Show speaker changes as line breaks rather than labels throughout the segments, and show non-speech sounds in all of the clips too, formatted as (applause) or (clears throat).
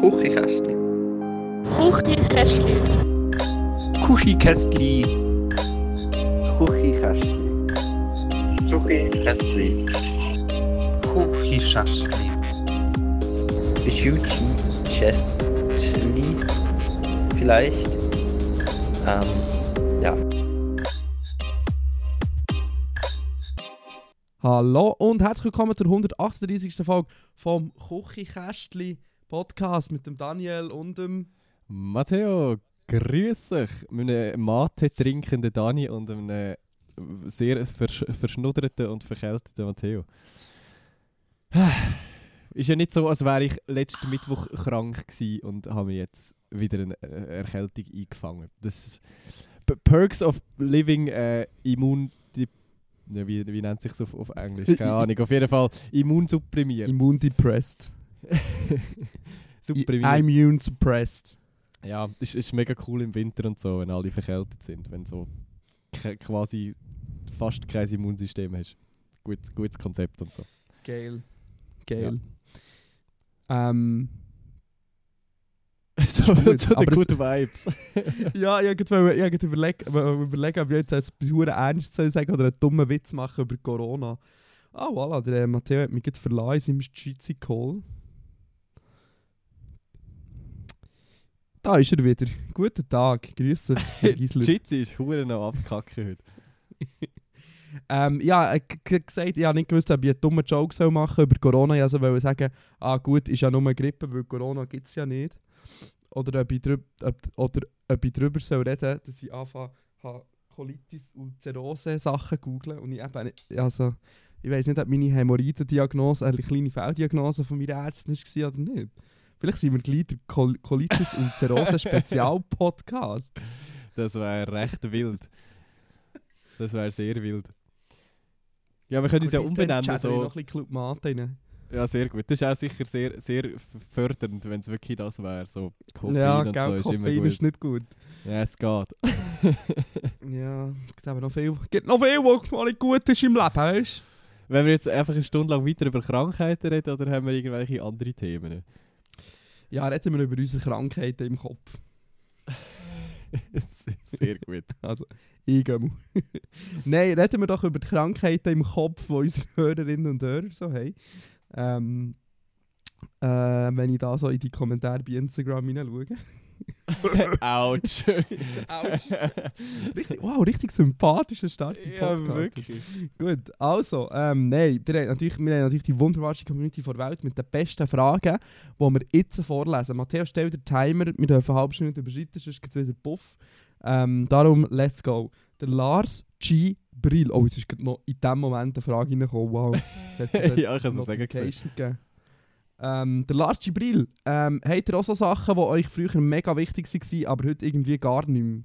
Kuchikästli.
Kuchikästli.
Kuchikästli.
Kuchikästli.
Kuchikästli.
Kuchikästli.
Schuchi Chestli. Vielleicht. Ähm, ja.
Hallo und herzlich willkommen zur 138. Folge vom Küchenkästli Podcast mit dem Daniel und dem.
Matteo, grüß dich. Mit einem Mate trinkenden Dani und einem sehr versch verschnudderten und verkälteten Matteo. (sighs) Ist ja nicht so, als wäre ich letzten Mittwoch krank gewesen und habe mir jetzt wieder eine äh, Erkältung eingefangen. Das Perks of Living äh, Immun... Ja, wie, wie nennt sich auf, auf Englisch? Keine (laughs) Ahnung. Auf jeden Fall immunsupprimiert.
Immundepressed. (laughs)
Supprimiert.
Immune suppressed.
Ja, ist, ist mega cool im Winter und so, wenn alle verkältet sind, wenn so quasi fast kein Immunsystem hast. Gutes, gutes Konzept und so.
Geil. Geil. Ähm. (laughs)
so
Gut,
so die
aber
Good Vibes. (laughs)
ja, ich wollte überlegen, wollte überlegen, ob ich jetzt etwas verdammt ernst soll sagen oder einen dummen Witz machen über Corona. Ah, voilà, der äh, Matteo hat mich gerade verlassen in seinem Schizzi-Call. Da ist er wieder. Guten Tag, grüße.
Jitsi (laughs) ist hure noch abkacken heute. (laughs)
ähm, ja, ich habe gesagt, ich habe nicht gewusst, ob ich einen dummen Joke soll machen soll über Corona. Ich also wollte sagen, ah gut, ist ja nur eine Grippe, weil Corona gibt es ja nicht. Oder ob ich, drüb, ob, oder ob ich darüber soll reden dass ich anfange, Colitis und Zirrhose Sachen googeln und ich eben nicht, also, ich weiß nicht, ob meine Hämorrhoidendiagnose eine kleine Fehldiagnose von meiner Ärztin war oder nicht. Vielleicht sind wir gleich der Col Colitis und Zirrhose (laughs) Spezial-Podcast.
Das wäre recht wild. Das wäre sehr wild. Ja, wir können uns ja umbenennen.
ich
So.
noch ein bisschen Club Mate rein.
Ja, sehr gut. Das ist auch sicher sehr, sehr fördernd, wenn es wirklich das wäre. So Koffein
ja,
und
gell,
so ist immer
Koffein
gut.
ist nicht gut.
Ja, es geht. (laughs)
Ja, gibt aber noch viel, gibt noch viel, was nicht gut ist im Leben, weißt
Wenn wir jetzt einfach eine Stunde lang weiter über Krankheiten reden oder haben wir irgendwelche andere Themen?
Ja, reden wir über unsere Krankheiten im Kopf. (laughs)
Sehr gut. (laughs)
Also, ich gehe mal. (laughs) Nein, reden wir doch über die Krankheiten im Kopf, die unsere Hörerinnen und Hörer so haben. Ähm, äh, wenn ich da so in die Kommentare bei Instagram hineinschaue. (laughs)
Autsch.
Autsch. Richtig, wow, richtig sympathischer Start im
ja,
Podcast.
wirklich.
Gut, also, ähm, nein, wir haben, natürlich, wir haben natürlich die wunderbarste Community der Welt mit den besten Fragen, die wir jetzt vorlesen. Matthias, stell den Timer, wir dürfen eine halbe Stunde überschreiten, sonst gibt es wieder Puff. Ähm, darum, let's go. Der Lars G. Brill. Oh, jetzt ist noch in dem Moment eine Frage reingekommen. Wow. (laughs)
Ja, ich kann es sagen.
Ähm, der Lars Gibril, ähm, habt ihr auch so Sachen, die euch früher mega wichtig waren, aber heute irgendwie gar nicht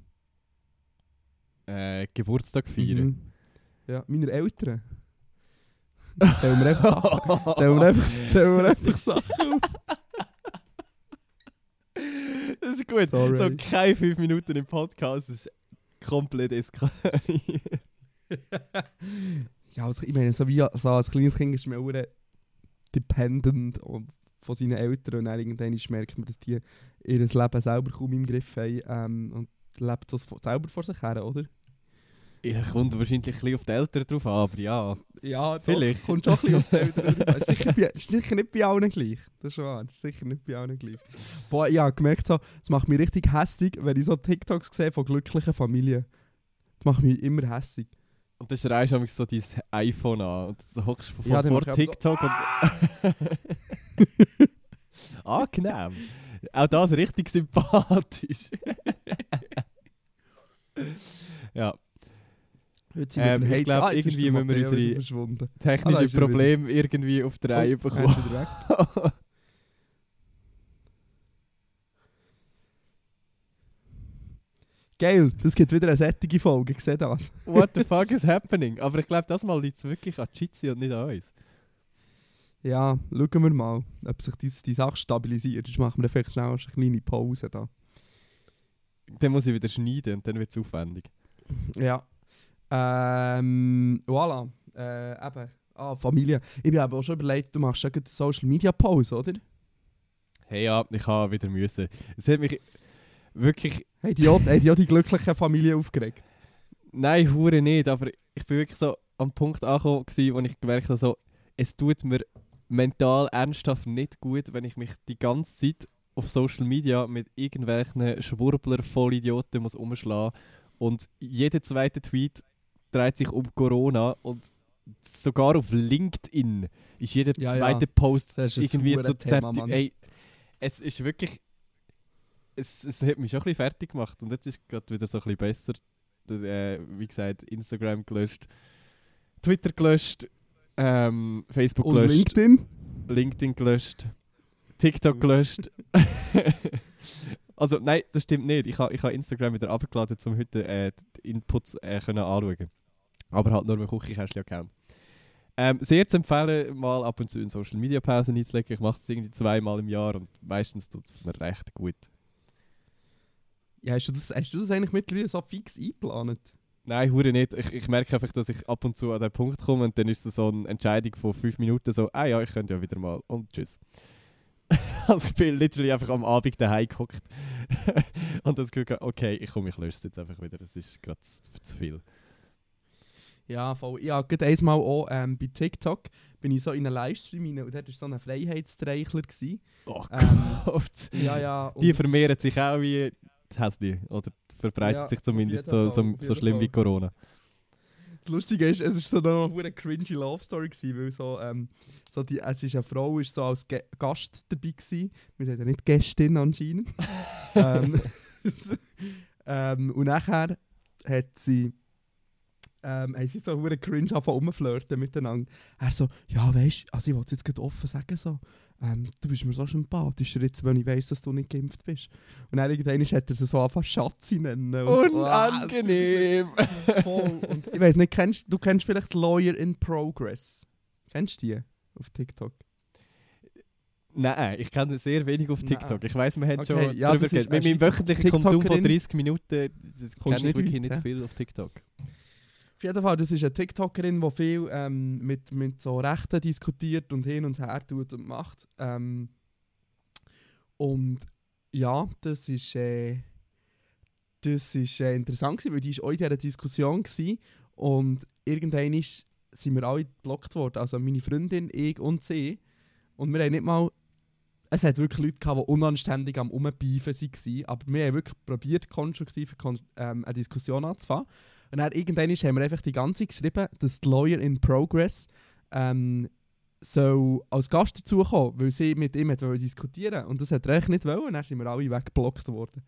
mehr?
Äh, Geburtstag feiern.
Mhm. Ja, meine Eltern. (laughs) Zählen wir einfach Sachen. Zählen wir einfach, zählen wir einfach Sachen auf.
Das ist gut.
Sorry.
So keine fünf Minuten im Podcast, das ist komplett eskaliert.
Ja, also ich meine, so wie so als kleines Kind ist man auch dependent von seinen Eltern und dann irgendwann merkt man, dass die ihr Leben selber kaum im Griff haben ähm, und lebt das selber vor sich her, oder?
Ja, kommt wahrscheinlich ein auf die Eltern drauf an, aber ja.
Ja,
Vielleicht.
Kommt schon ein auf die Eltern drauf an. ist, sicher bei- ist sicher nicht bei allen gleich. Das ist wahr. Ist sicher nicht bei allen gleich. Boah, ich habe gemerkt, so, es macht mich richtig hässig, wenn ich so TikToks sehe von glücklichen Familien. Das macht mich immer hässig.
Und dann schreist du so dein iPhone an und du hockst vor,
Ja, dann
vor TikTok und... Angenehm. Auch das richtig sympathisch. (laughs) ja,
Heute sind
Ähm,
wir der
ich
Hate-
glaub,
Ah,
irgendwie müssen wir unsere-
verschwunden.
technische
Ah,
Probleme irgendwie auf die Reihe
Oh,
bekommen. (laughs)
Geil, das gibt wieder eine sättige Folge, ich sehe das. (laughs)
What the fuck (laughs) is happening? Aber ich glaube, das mal liegt es wirklich an Jitsi und nicht an uns.
Ja, schauen wir mal, ob sich die, die Sache stabilisiert. Sonst machen wir vielleicht schnell eine kleine Pause da.
Dann muss ich wieder schneiden und dann wird es aufwendig.
Ja. Ähm, voilà. Äh, eben. Ah, Familie. Ich habe auch schon überlegt, du machst ja gerade Social Media Pause, oder?
Hey ja, ich habe wieder müssen. Es hat mich wirklich...
Haben die, auch- haben die auch die glückliche Familie aufgeregt?
Nein, hure nicht, aber ich bin wirklich so am Punkt angekommen, wo ich gemerkt habe, so, es tut mir mental ernsthaft nicht gut, wenn ich mich die ganze Zeit auf Social Media mit irgendwelchen Schwurbler-Vollidioten muss umschlagen und jeder zweite Tweet dreht sich um Corona und sogar auf LinkedIn ist jeder
Ja,
zweite
ja.
Post irgendwie so
Hurenthema,
zerti-
Mann.
Ey, es ist wirklich es, es hat mich schon ein bisschen fertig gemacht und jetzt ist gerade wieder so ein bisschen besser äh, wie gesagt, Instagram gelöscht, Twitter gelöscht, ähm, Facebook
Und
gelöscht,
LinkedIn?
LinkedIn gelöscht, TikTok gelöscht. (laughs) also nein, das stimmt nicht. Ich habe ich ha Instagram wieder abgeladen, um heute äh, die Inputs äh, können anschauen. Aber halt nur mit Küchenkästchen-Account. Ähm, sehr zu empfehlen, mal ab und zu in Social Media Pause einzulegen. Ich mache das irgendwie zweimal im Jahr und meistens tut es mir recht gut.
Ja, hast du, das, hast du das eigentlich mittlerweile so fix eingeplant?
Nein, hure nicht. Ich, ich merke einfach, dass ich ab und zu an den Punkt komme und dann ist es so eine Entscheidung von fünf Minuten so, ah ja, ich könnte ja wieder mal und tschüss. (laughs) also ich bin literally einfach am Abend daheim gehockt (laughs) und das Gefühl, okay, ich komme, ich lösche es jetzt einfach wieder, das ist gerade zu, viel.
Ja, voll. Habe gerade einmal auch ähm, bei TikTok bin ich so in einen Livestream rein und dort war so ein Freiheitsstreichler. Gewesen.
Oh
Ähm,
Gott.
Ja, ja. und
Die vermehren sich auch wie Häsli oder verbreitet
Ja,
sich zumindest so, so, so schlimm wie
Fall.
Corona.
Das Lustige ist, es war so eine cringy Love Story, gewesen, weil so, ähm, so die, es ist eine Frau, ist so als Ge Gast dabei gewesen. Wir sagen ja nicht Gästin anscheinend. (laughs) ähm, (laughs) ähm, und nachher hat sie, ähm, haben sie so eine cringe angefangen rumflirten miteinander. Er so, ja weisst, also ich wollte jetzt gerade offen sagen so, ähm, du bist mir so sympathischer jetzt, wenn ich weiss, dass du nicht geimpft bist. Und dann irgendwann hat er sie so angefangen Schatzi nennen. und so. Ah,
Unangenehm!
Voll. Und ich weiß nicht, kennst, du kennst vielleicht Lawyer in Progress. Kennst du die auf TikTok?
Nein, ich kenne sehr wenig auf
Nein.
TikTok. Ich weiß, wir haben
Okay,
schon
ja,
darüber. Mit
eine
meinem wöchentlichen Konsum von
TikTokerin.
30 Minuten
Kommst
kenne ich
nicht
wirklich
weit,
nicht viel auf TikTok.
Auf jeden Fall, das ist eine TikTokerin, die viel ähm, mit, mit so Rechten diskutiert und hin und her tut und macht. Ähm, und ja, das ist, äh, das ist äh, interessant gewesen, weil die war auch in dieser Diskussion gewesen, und irgendwann ist, sind wir alle geblockt worden, also meine Freundin, ich und sie. Und wir haben nicht mal, es hat wirklich Leute gehabt, die unanständig am Umbeifen waren, aber wir haben wirklich probiert, konstruktiv kon ähm, eine Diskussion anzufangen. Und dann irgendwann ist- haben wir einfach die ganze Zeit geschrieben, dass die Lawyer in Progress ähm, soll als Gast dazukommen, weil sie mit ihm wollen diskutieren Und das hat er echt nicht wollen. Und dann sind wir alle weggeblockt worden.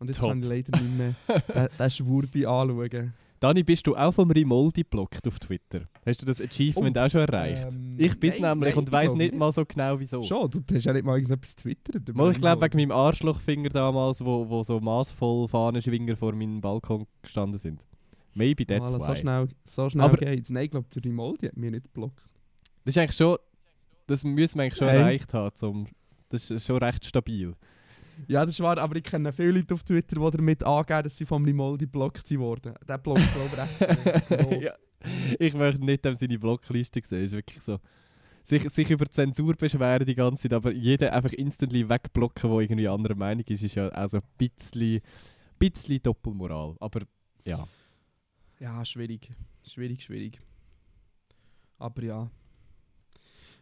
Und jetzt
Top.
kann ich leider nicht mehr (laughs) den, den Schwurbi anschauen.
Dani, bist du auch vom Rimoldi geblockt auf Twitter? Hast du das Achievement
Oh,
auch schon erreicht?
Ähm,
ich bin nämlich
nein,
und weiß
glaub
nicht mal so genau wieso.
Schon, du hast ja nicht mal irgendetwas twittert.
Mal, ich glaube wegen meinem Arschlochfinger damals, wo, wo so maßvoll Fahnenschwinger vor meinem Balkon gestanden sind. Maybe that's
Voilà,
why.
so schnell, so schnell
Aber-
geht's. Nein, ich glaube, der Rimoldi hat mich nicht geblockt.
Das ist eigentlich schon, das müssen wir eigentlich schon
Hey.
erreicht haben. Zum, das ist schon recht stabil.
Ja, das ist wahr, aber ich kenne viele Leute auf Twitter, die damit angeben, dass sie vom Rimoldi geblockt worden. Der blockt, glaube ich, recht. (laughs)
ja. Ich möchte nicht dem seine Blockliste sehen. ist wirklich so. Sich, sich über Zensur beschweren die ganze Zeit, aber jeden einfach instantly wegblocken, der irgendwie anderer Meinung ist, ist ja auch so ein bisschen, bisschen Doppelmoral. Aber ja.
Ja, schwierig. Schwierig, schwierig. Aber ja.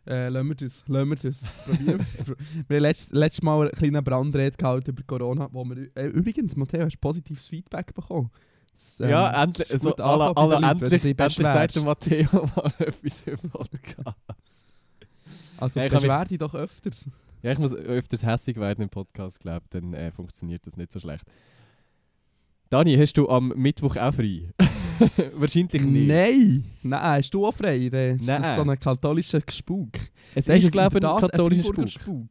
Äh, lassen wir das. Lassen wir das. (laughs) Probieren. wir wir haben letzt, letztes Mal eine kleine Brandrede gehalten über Corona, wo wir... Äh, übrigens, Matteo, hast du positives Feedback bekommen? Das, ähm,
ja, endlich, so, alle, alle, endlich, endlich sagt der. Matteo (laughs) mal etwas im Podcast. (laughs)
Also
Ja, ich
beschwer dich doch öfters.
Ja, ich muss öfters hässig werden im Podcast, glaube dann äh, funktioniert das nicht so schlecht. Dani, hast du am Mittwoch auch frei? (laughs) Wahrscheinlich nicht.
Nein! Nein, hast du auch frei? Das ist
Nein.
so ein katholischer Spuk.
Es
Nein,
ist,
es
glaube ich,
in
ein katholischer
Freiburger
Spuk.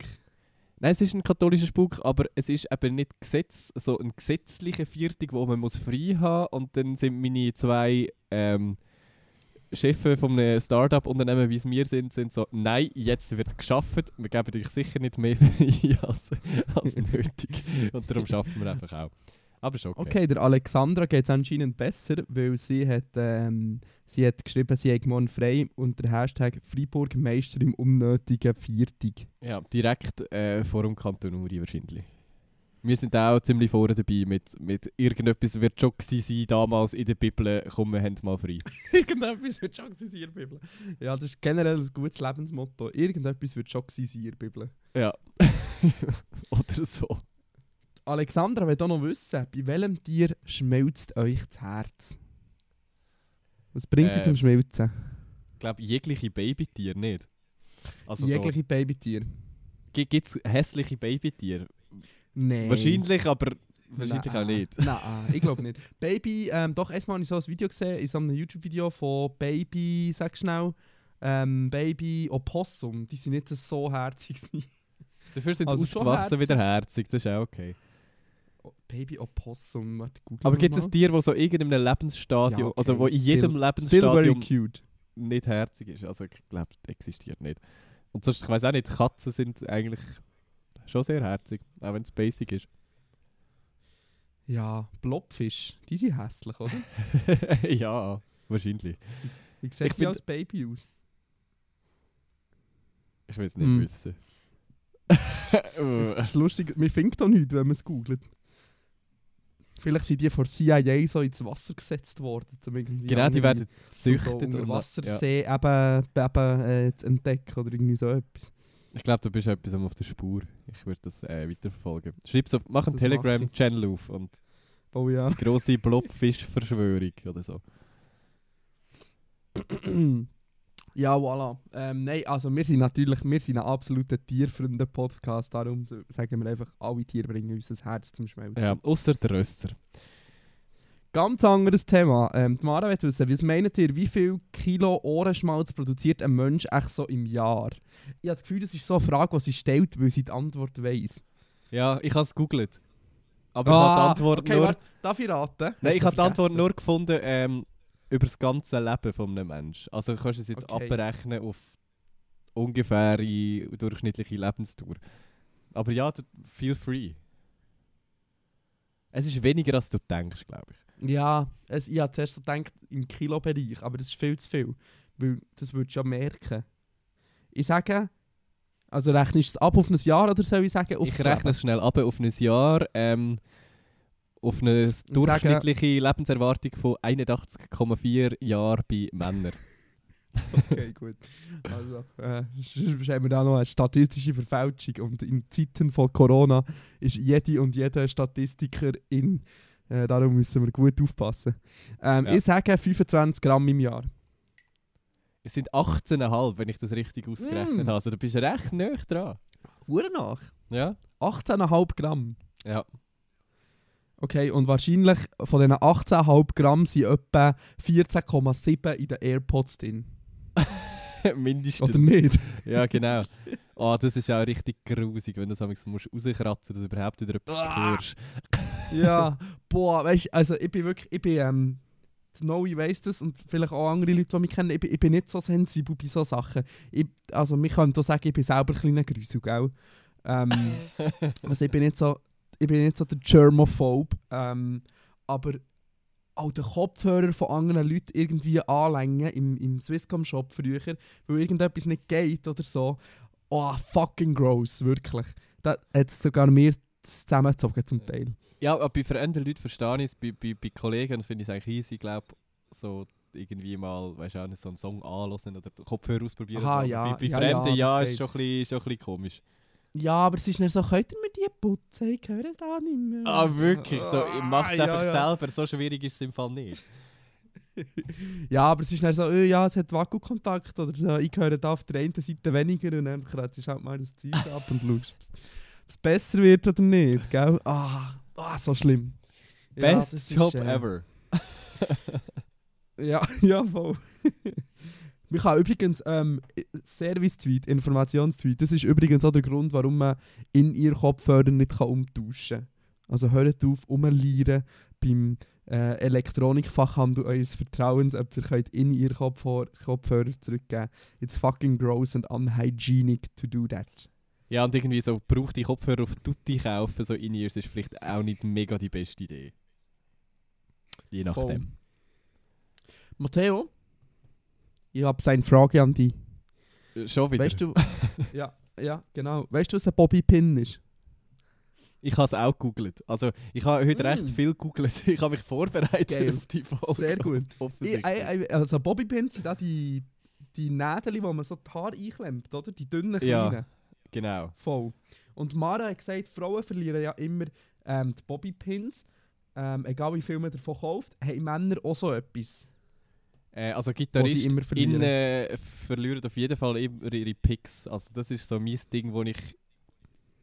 Nein, es ist ein katholischer Spuk, aber es ist eben nicht Gesetz, so ein gesetzlicher Viertag, wo man muss frei haben und dann sind meine zwei ähm, Chefs von einem Startup-Unternehmen, wie es wir sind, sind so, nein, jetzt wird geschafft, wir geben euch sicher nicht mehr frei (laughs) als, als nötig und darum schaffen wir einfach auch. Aber ist okay.
Okay, der Alexandra geht es anscheinend besser, weil sie hat, ähm, sie hat geschrieben, sie hat morgen frei und der Hashtag Freiburg Meister im unnötigen Viertig.
Ja, direkt äh, vor dem Kanton Uri wahrscheinlich. Wir sind auch ziemlich vorne dabei mit, mit irgendetwas wird schon sein damals in der Bibel, komm, wir haben mal frei. (laughs)
Irgendetwas wird schon sein in der Bibel. Ja, das ist generell ein gutes Lebensmotto. Irgendetwas wird schon sein in der Bibel.
Ja. (laughs) Oder so.
Alexandra will auch noch wissen, bei welchem Tier schmelzt euch das Herz? Was bringt ihr
Äh,
zum Schmelzen?
Ich glaube, jegliche Babytier nicht. Also
Jegliche Babytier.
so, gibt es hässliche Babytiere?
Nein.
Wahrscheinlich, aber wahrscheinlich
Nein.
auch nicht.
Nein, ich glaube nicht. (laughs) Baby, ähm, doch, erstmal habe ich so ein Video gesehen, in so einem YouTube-Video von Baby, sag schnell, ähm, Baby Opossum. Die sind nicht so herzig. (laughs)
Dafür sind sie
Also
ausgewachsen wieder herzig, das ist auch okay.
Baby Opossum,
Aber gibt es ein Tier, das so irgendeinem Lebensstadium,
Ja, okay.
also wo in
Still-
jedem
Still
Lebensstadium
cute.
nicht herzig ist? Also ich glaube, existiert nicht. Und sonst, ich weiß auch nicht, Katzen sind eigentlich schon sehr herzig, auch wenn es basic ist.
Ja, Blobfisch, die sind hässlich, oder? (laughs)
ja, wahrscheinlich.
Wie sieht
Ich
die als Baby aus?
Ich will es nicht
Hm.
wissen.
Das ist lustig, man findet da nichts, wenn man es googelt. Vielleicht sind die von CIA so ins Wasser gesetzt worden, um
genau, die werden
um so unter
und- ja.
Wassersee eben, eben äh, zu entdecken oder irgendwie so etwas.
Ich glaube, du bist etwas auf der Spur. Ich würde das äh, weiterverfolgen. Schreib's auf, mach einen. Telegram-Channel auf und
Oh ja.
die grosse Blobfisch-Verschwörung oder so. (clears throat) (clears throat)
ja, voilà. Ähm, nein, also wir sind natürlich, wir sind ein absoluter Tierfreunde-Podcast, darum sagen wir einfach, alle Tiere bringen uns das Herz zum Schmelzen.
Ja, außer der Röster.
Ganz anderes Thema. Ähm, die Mara will wissen, was meint ihr, wie viel Kilo Ohrenschmalz produziert ein Mensch echt so im Jahr? Ich habe das Gefühl, das ist so eine Frage, die sie stellt, weil sie die Antwort weiss.
Ja, ich habe es gegoogelt. Aber ich habe die Antwort
Ah, okay,
nur...
warte, darf ich raten?
Nein, ich habe die Antwort nur gefunden ähm, über das ganze Leben von einem Menschen. Also du kannst es jetzt
Okay.
abrechnen auf ungefähre durchschnittliche Lebensdauer. Aber ja, du- feel free. Es ist weniger, als du denkst, glaube ich.
Ja, es, ich habe zuerst so gedacht, im Kilobereich, aber das ist viel zu viel. Weil das würdest du ja merken. Ich sage, also rechnest du es ab auf ein Jahr oder soll ich sagen,
ich rechne es schnell ab auf ein Jahr. Ähm, auf eine durchschnittliche Lebenserwartung von 81,4 Jahren bei Männern. (laughs)
Okay, gut. Also, äh, sonst haben wir da noch eine statistische Verfälschung. Und in Zeiten von Corona ist jede und jeder Statistiker in. Äh, darum müssen wir gut aufpassen. Ähm,
Ja.
Ich sage 25 Gramm im Jahr.
Es sind 18,5, wenn ich das richtig ausgerechnet
Mm.
habe. Also du bist recht nah dran.
Hure nach.
Ja?
18,5 Gramm.
Ja.
Okay, und wahrscheinlich von diesen 18,5 Gramm sind etwa 14,7 in den AirPods drin. (laughs)
Mindestens.
Oder nicht?
Ja, genau. Oh, (laughs) das ist auch richtig grusig, wenn du das musst rauskratzen dass du überhaupt wieder etwas
Ah.
hörst.
ja, (laughs) boah, weißt du, also ich bin wirklich, ich bin, ähm, Snowy weiss das und vielleicht auch andere Leute, die mich kennen, ich bin, ich bin nicht so sensibel bei solchen Sachen. Ich, also, mich könnte auch sagen, ich bin selber ein kleiner Grüsel, gell? Ähm, also, ich bin nicht so, ich bin nicht so der Germophobe, ähm, aber auch den Kopfhörer von anderen Leuten irgendwie anlängen im, im Swisscom-Shop früher, weil irgendetwas nicht geht oder so. Oh, fucking gross, wirklich. Da hat es sogar mir zusammengezogen zum Teil.
Ja, aber bei veränderten Leuten verstehe ich es. Bei, bei, bei Kollegen finde ich es eigentlich easy, glaube so irgendwie mal, weißt du, so einen Song anhören oder Kopfhörer ausprobieren.
Aha, ja,
Bei, bei
ja,
Fremden,
ja,
ja,
das
ist schon ein, bisschen, schon ein bisschen komisch.
Ja, aber es ist nicht so, könnt ihr mir die putzen? Ich höre da nicht mehr.
Ah, wirklich? So, ich mache es
Ah,
einfach
ja, ja.
selber. So schwierig ist es im Fall nicht. (laughs)
Ja, aber es ist nicht so, oh, ja, es hat Vakuumkontakt oder so. Ich höre da auf der einen Seite weniger und dann kratzt du halt mal das Zeug ab und schaust, ob es besser wird oder nicht, gell? Ah, ah so schlimm. Ja,
Best
ist,
Job
äh,
ever. (laughs)
Ja, ja, voll. (laughs) Man kann übrigens ähm, Service-Tweet, Informationstweet, das ist übrigens auch der Grund, warum man in ihr Kopfhörer nicht kann umtauschen kann. Also hört auf, umlieren beim äh, Elektronikfachhandel eures Vertrauens, ob ihr könnt in ihr Kopfhörer, Kopfhörer zurückgeben It's fucking gross and unhygienic to do that.
Ja, und irgendwie so gebrauchte Kopfhörer auf Tutti kaufen, so in ears ist vielleicht auch nicht mega die beste Idee. Je nachdem.
Voll. Matteo, ich habe eine Frage an dich.
Äh, Schon wieder.
Weißt du, (laughs) ja, ja, genau. Weißt du, was ein Bobby Pin ist?
Ich habe es auch gegoogelt. Also, ich habe heute
Mm.
recht viel gegoogelt. (laughs) Ich habe mich vorbereitet
Geil.
auf die Folge.
Sehr gut. (laughs) Ich, ich, also Bobby Pins sind da die, die Nägel, wo man so die Haare einklemmt, oder? Die dünnen
Ja.
kleinen.
Genau.
Voll. Und Mara hat gesagt, Frauen verlieren ja immer ähm, die Bobby Pins. Ähm, egal wie viel man davon kauft, haben Männer auch so etwas,
Äh, also
sie immer verlieren.
äh, verlieren auf jeden Fall immer ihre Picks. Also das ist so mein Ding, wo ich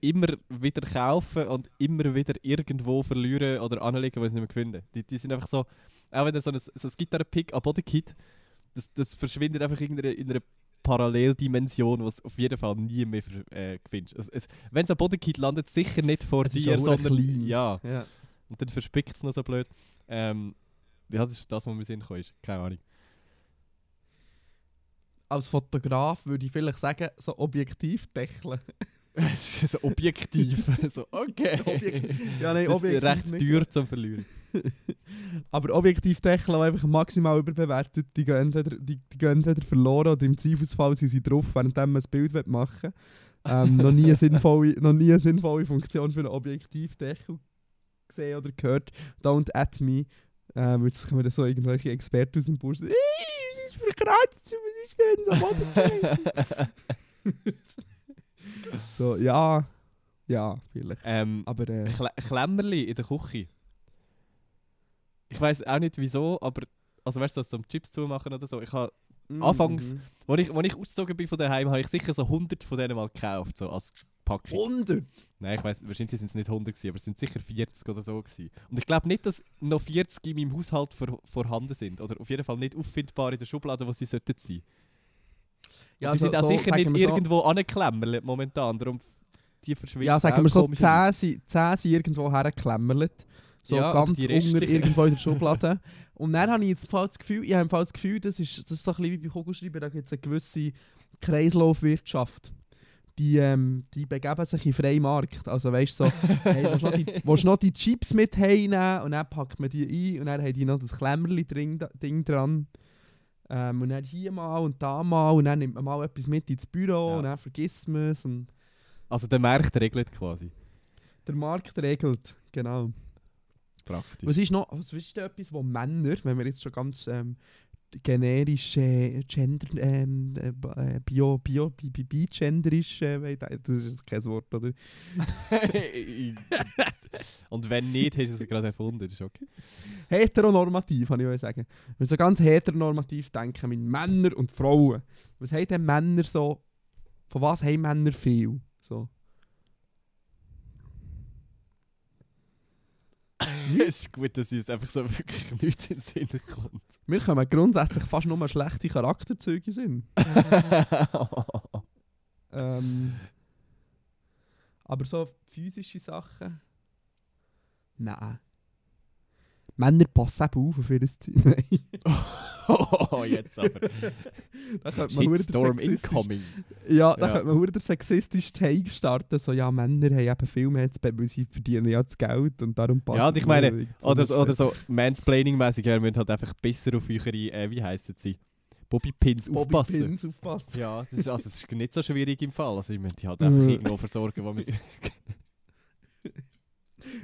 immer wieder kaufe und immer wieder irgendwo verliere oder anlege, weil ich es nicht mehr finde. Die, die sind einfach so, auch wenn er so ein, so ein Gitarre-Pick an Bodykit, das, das verschwindet einfach in einer, in einer Paralleldimension, was auf jeden Fall nie mehr äh, findest. Es, es, wenn es an Bodykit landet, sicher nicht vor
ist
dir, sondern
klein.
ja.
Ja.
Und dann verspickt es noch so blöd. Ähm, ja, das ist das, was mir in den Sinn gekommen ist. Keine Ahnung.
Als Fotograf würde ich vielleicht sagen, so objektiv deckeln. (laughs)
so objektiv. (laughs) so, okay.
Objektiv- Ja, nein,
das ist
objektiv
recht
nicht.
teuer zum Verlieren. (laughs)
Aber objektiv deckeln, die einfach maximal überbewertet, die gehen, entweder, die, die gehen entweder verloren oder im Zweifelsfall sind sie drauf, während man ein Bild machen will. Ähm, noch, nie eine sinnvolle, noch nie eine sinnvolle Funktion für einen Objektivdeckel gesehen oder gehört. Don't at me. Ähm, jetzt kommen dann so irgendwelche Experten aus dem Bus. «Ih, Das ist verkratzt, was ist denn so Boden?» (laughs) So, ja. Ja, vielleicht.
ähm,
Aber äh,
Kle Klemmerli in der Küche. Ich weiß auch nicht wieso, aber also weißt du, so zum Chips zumachen oder so. Ich habe, Anfangs-
Mhm.
als ich, als ich ausgezogen bin von daheim, habe ich sicher so 100 von denen mal gekauft, so als Packung.
100!
Nein, ich weiß, wahrscheinlich sind es nicht 100 gewesen, aber es sind sicher 40 oder so gewesen. Und ich glaube nicht, dass noch 40 in meinem Haushalt vor, vorhanden sind oder auf jeden Fall nicht auffindbar in der Schublade, wo sie sollten sein.
Ja,
die
so-
sind auch
so,
sicher nicht
wir so-
irgendwo angeklemmert momentan, darum die verschwinden.
Ja, sagen wir so,
komisch
10 sind, 10 sind irgendwo hergeklemmert. So
Ja,
ganz unter irgendwo in der Schublade. (laughs) Und dann habe ich jetzt das Gefühl, ich habe das Gefühl, das ist, das ist so ein bisschen wie bei Kugelschreiber, da gibt es eine gewisse Kreislaufwirtschaft. Die, ähm, die begeben sich in freien Markt. Also weißt du, so, (laughs) hey, willst du noch die, willst noch die Chips mit heimnehmen und dann packt man die ein und dann haben die noch das Klemmerli drin, Ding dran. Ähm, und dann hier mal und da mal und dann nimmt man mal etwas mit ins Büro
Ja.
und dann vergisst man es. Und
Also der Markt regelt quasi.
der Markt regelt, genau.
Praktisch.
Was ist noch, was ist denn etwas, wo Männer, wenn wir jetzt schon ganz ähm, generisch äh, Gender, ähm, äh, äh, Bio, Bio, bi, bi, bi genderisch, äh, das ist kein Wort, oder? (laughs)
Und wenn nicht, hast du es gerade erfunden, das ist okay.
Heteronormativ, kann ich euch sagen. Wenn wir so ganz heteronormativ denken, mit Männern und Frauen. Was haben denn Männer so, von was haben Männer viel? So. (laughs)
es ist gut, dass uns einfach so wirklich (laughs) nichts in den Sinn kommt.
Wir kommen grundsätzlich fast nur schlechte Charakterzüge sind. (laughs) Ähm, aber so physische Sachen? Nein. Männer passen eben auf auf ihr Ziel. Nein.
oh, jetzt aber. (laughs)
da könnte man
Shitstorm incoming.
Ja, da
Ja.
könnte man verdammt sexistisch Take starten. So, ja, Männer haben eben viel mehr zu weil sie verdienen ja das Geld und darum passen
Ja, und ich meine, Oder,
so
oder so Mansplaining-mäßig, ihr müsst halt einfach besser auf eure, äh, wie heissen sie? Bobby Pins
Bobby
aufpassen.
Pins aufpassen.
Ja, das ist, also, das ist nicht so schwierig im Fall. Also, ich müsste die halt einfach irgendwo versorgen, wo man sie. (laughs)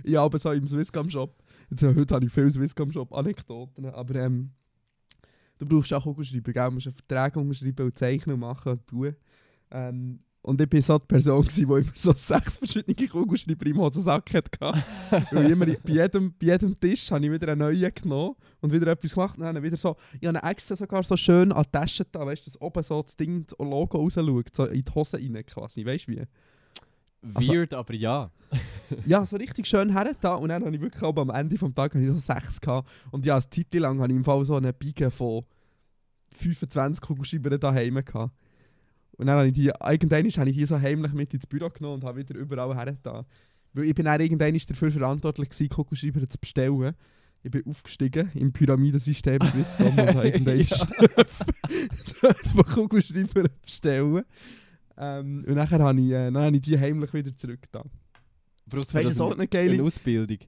Ja, aber so im Swisscom-Shop. Jetzt, heute habe ich viele Swisscom-Shop-Anekdoten, aber ähm, du brauchst auch Kugelschreiber, gell? Du musst einen Vertrag unterschreiben und zeichnen und machen und tun. Ähm, und ich war so die Person, gewesen, die immer so sechs verschiedene Kugelschreiber im Hosensack hatte. (laughs) Weil immer bei jedem, bei jedem Tisch habe ich wieder einen neuen genommen und wieder etwas gemacht. Und dann wieder so, ich habe extra sogar so schön an die Tasche da, weißt du, dass oben so das Ding, das Logo rausschaut, so in die Hose rein quasi, weißt du wie? Also-
Weird, aber ja. (laughs)
Ja, so richtig schön hergetan. Und dann habe ich wirklich auch am Ende des Tages so sechs gehabt. Und ja, eine Zeit lang habe ich im Fall so eine Biege von 25 Kugelschreibern daheim gehabt. Und dann habe ich die, irgendwann habe ich die so heimlich mit ins Büro genommen und habe wieder überall hergetan. Weil ich bin dann irgendwann dafür verantwortlich gewesen, Kugelschreiber zu bestellen. Ich bin aufgestiegen im Pyramidensystem Swisscom und habe (laughs) irgendwann (laughs) dürfen Kugelschreiber bestellen. Ähm, und nachher habe ich, äh, dann habe ich die heimlich wieder zurück da.
Brauchst du
Weißt du,
das
so
eine,
eine geile-
Ausbildung,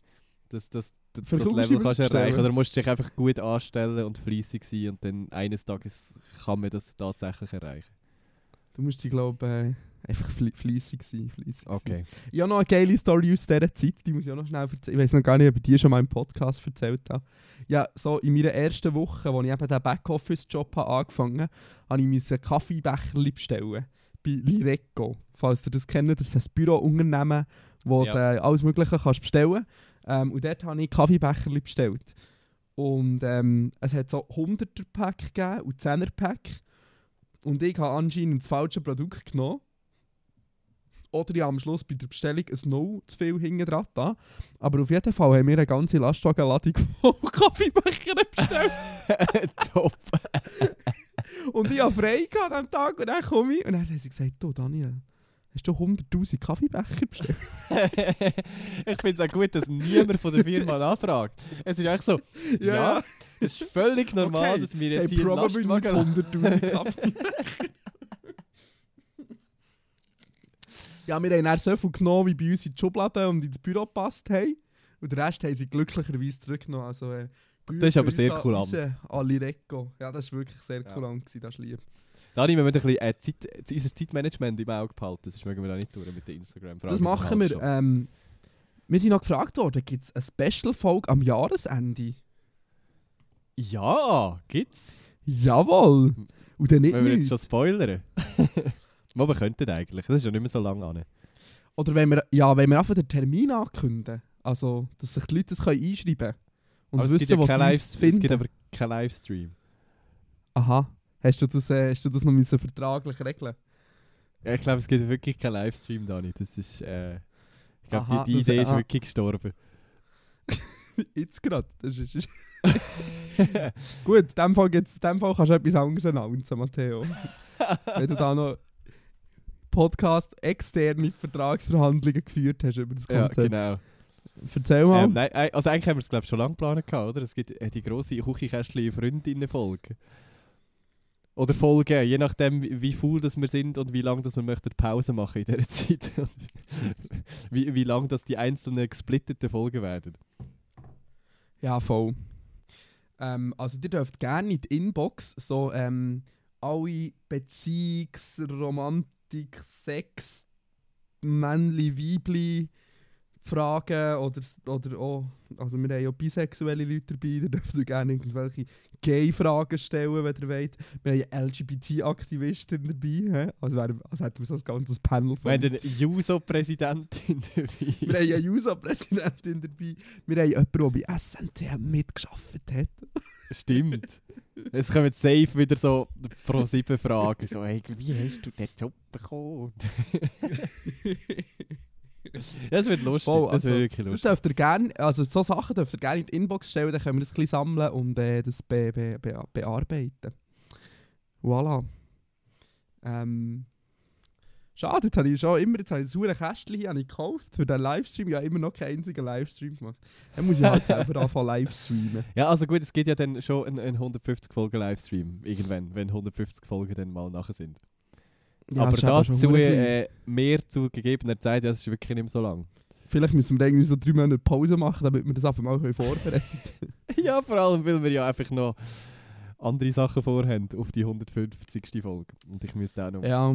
du
Für
das
Kugelschreiber
Level kannst
zu
erreichen? Oder musst du dich einfach gut anstellen und fleissig sein und dann eines Tages kann man das tatsächlich erreichen.
Du musst, ich glaube, äh, einfach fle fleissig sein. Fleissig sein.
Okay.
Ich habe noch eine geile Story aus dieser Zeit, die muss ich auch noch schnell erzählen. Ich weiß noch gar nicht, ob ich die schon mal im Podcast erzählt habe. Ja, so in meiner ersten Woche, als ich eben den Backoffice-Job habe angefangen habe, habe ich mir Kaffeebecher bestellen bei Lireco. Falls ihr das kennt, das ist ein Bürounternehmen, wo
Ja.
du alles Mögliche kannst bestellen ähm, Und dort habe ich Kaffeebecher bestellt. Und ähm, es hat so 100er-Pack gegeben und 10er-Pack. Und ich habe anscheinend das falsche Produkt genommen. Oder ich habe am Schluss bei der Bestellung ein No zu viel hinten dran da. Aber auf jeden Fall haben wir eine ganze Lastwagenladung (laughs) voll Kaffeebecher bestellt. (laughs)
Top. (laughs)
und ich habe frei gehabt an diesem Tag. Und dann komme ich und dann haben sie gesagt, du Daniel, hast du 100'000 Kaffeebecher bestellt? (laughs)
ich finde es auch gut, dass niemand von der Firma nachfragt. Es ist echt so, ja, es ist völlig normal,
Okay,
dass wir jetzt hier
probably
Lastwagen...
100'000 (laughs) Kaffee. ja, wir haben dann so viel genommen, wie bei uns in die Schublade und ins Büro gepasst haben. Und den Rest haben sie glücklicherweise zurückgenommen. Also, äh,
Das ist aber sehr
cool.
kulant.
Alireco. Ja, das war wirklich sehr
Ja.
kulant, gewesen, das ist lieb.
Dani, wir müssen ein bisschen äh, Zeit, unser Zeitmanagement im Auge behalten. Das mögen wir da nicht durch mit den Instagram-Fragen.
Das machen wir. Ähm, wir sind noch gefragt worden, gibt es eine Special-Folge am Jahresende?
Ja, gibt's.
Jawohl! Und dann nicht
Wenn wir jetzt
nichts.
schon spoilern. (laughs) Aber wir könnten eigentlich. Das ist ja nicht mehr so lange an.
Oder wenn wir, ja, wenn wir einfach den Termin ankündigen. Also, dass sich die Leute das können einschreiben können. Und
Aber es,
wissen,
gibt ja
was
Live
uns
es
finden.
gibt aber keinen Livestream.
Aha. Hast du das, äh, hast du das noch müssen vertraglich regeln
Ja, ich glaube, es gibt wirklich keinen Livestream, Dani. Das ist. Äh, ich glaube,
Aha,
die, die Idee ist
ah.
wirklich gestorben. (laughs)
Jetzt gerade. Das ist, ist (laughs) (laughs) Gut, in dem Fall, gibt's, in dem Fall kannst du etwas anderes announcen, Matteo. wenn du da noch Podcast externe Vertragsverhandlungen geführt hast über das
ja,
Konzept.
genau.
Erzähl mal.
Ähm, nein, äh, also eigentlich haben wir es glaube schon lange geplant, gehabt, oder? Es gibt äh, die grosse Küchenkästchen Freundinnen-Folge. Oder Folgen, je nachdem wie faul das wir sind und wie lange das wir möchten Pause machen in dieser (laughs) Zeit. wie, wie lange das die einzelnen gesplitteten Folgen werden.
Ja, voll. Ähm, also ihr dürft gerne in die Inbox so ähm, alle Beziehungs-, Romantik-, Sex-, Männli-, Weibli- Fragen oder, oder auch, also wir haben ja bisexuelle Leute dabei, ihr dürft auch gerne irgendwelche Gay-Fragen stellen, wenn ihr wollt. Wir haben ja LGBT-Aktivisten dabei, hä? also, wär, also hätten wir so ein ganzes Panel
Wir haben
von...
eine Juso-Präsidentin
Wir
dabei.
haben eine Juso-Präsidentin dabei, wir haben jemanden, der bei SNTM mitgearbeitet hat.
Stimmt. Es kommen safe wieder so pro sieben Fragen. So, hey, wie hast du den Job bekommen? (laughs) (laughs) ja, es wird lustig. Das
also,
wird wirklich
Das
lustig.
dürft ihr gerne, also so Sachen dürft ihr gerne in die Inbox stellen, dann können wir das ein bisschen sammeln und äh, das be be be bearbeiten. Voilà. Ähm, schade, jetzt habe ich schon immer, jetzt habe ich das Kästchen hier ich gekauft für den Livestream. Ich habe immer noch keinen einzigen Livestream gemacht. Dann muss ich halt (laughs) selber anfangen livestreamen.
Ja, also gut, es gibt ja dann schon einen, einen 150 Folgen Livestream. Irgendwann, wenn 150 Folgen dann mal nachher sind.
Ja,
Aber dazu äh, mehr zu gegebener Zeit, ja, das ist wirklich nicht mehr so lang.
Vielleicht müssen wir irgendwie so drei Monate Pause machen, damit wir das einfach mal vorbereiten können. (laughs)
ja, vor allem, weil wir ja einfach noch andere Sachen vorhaben auf die 150. Folge. Und ich müsste auch noch
ja,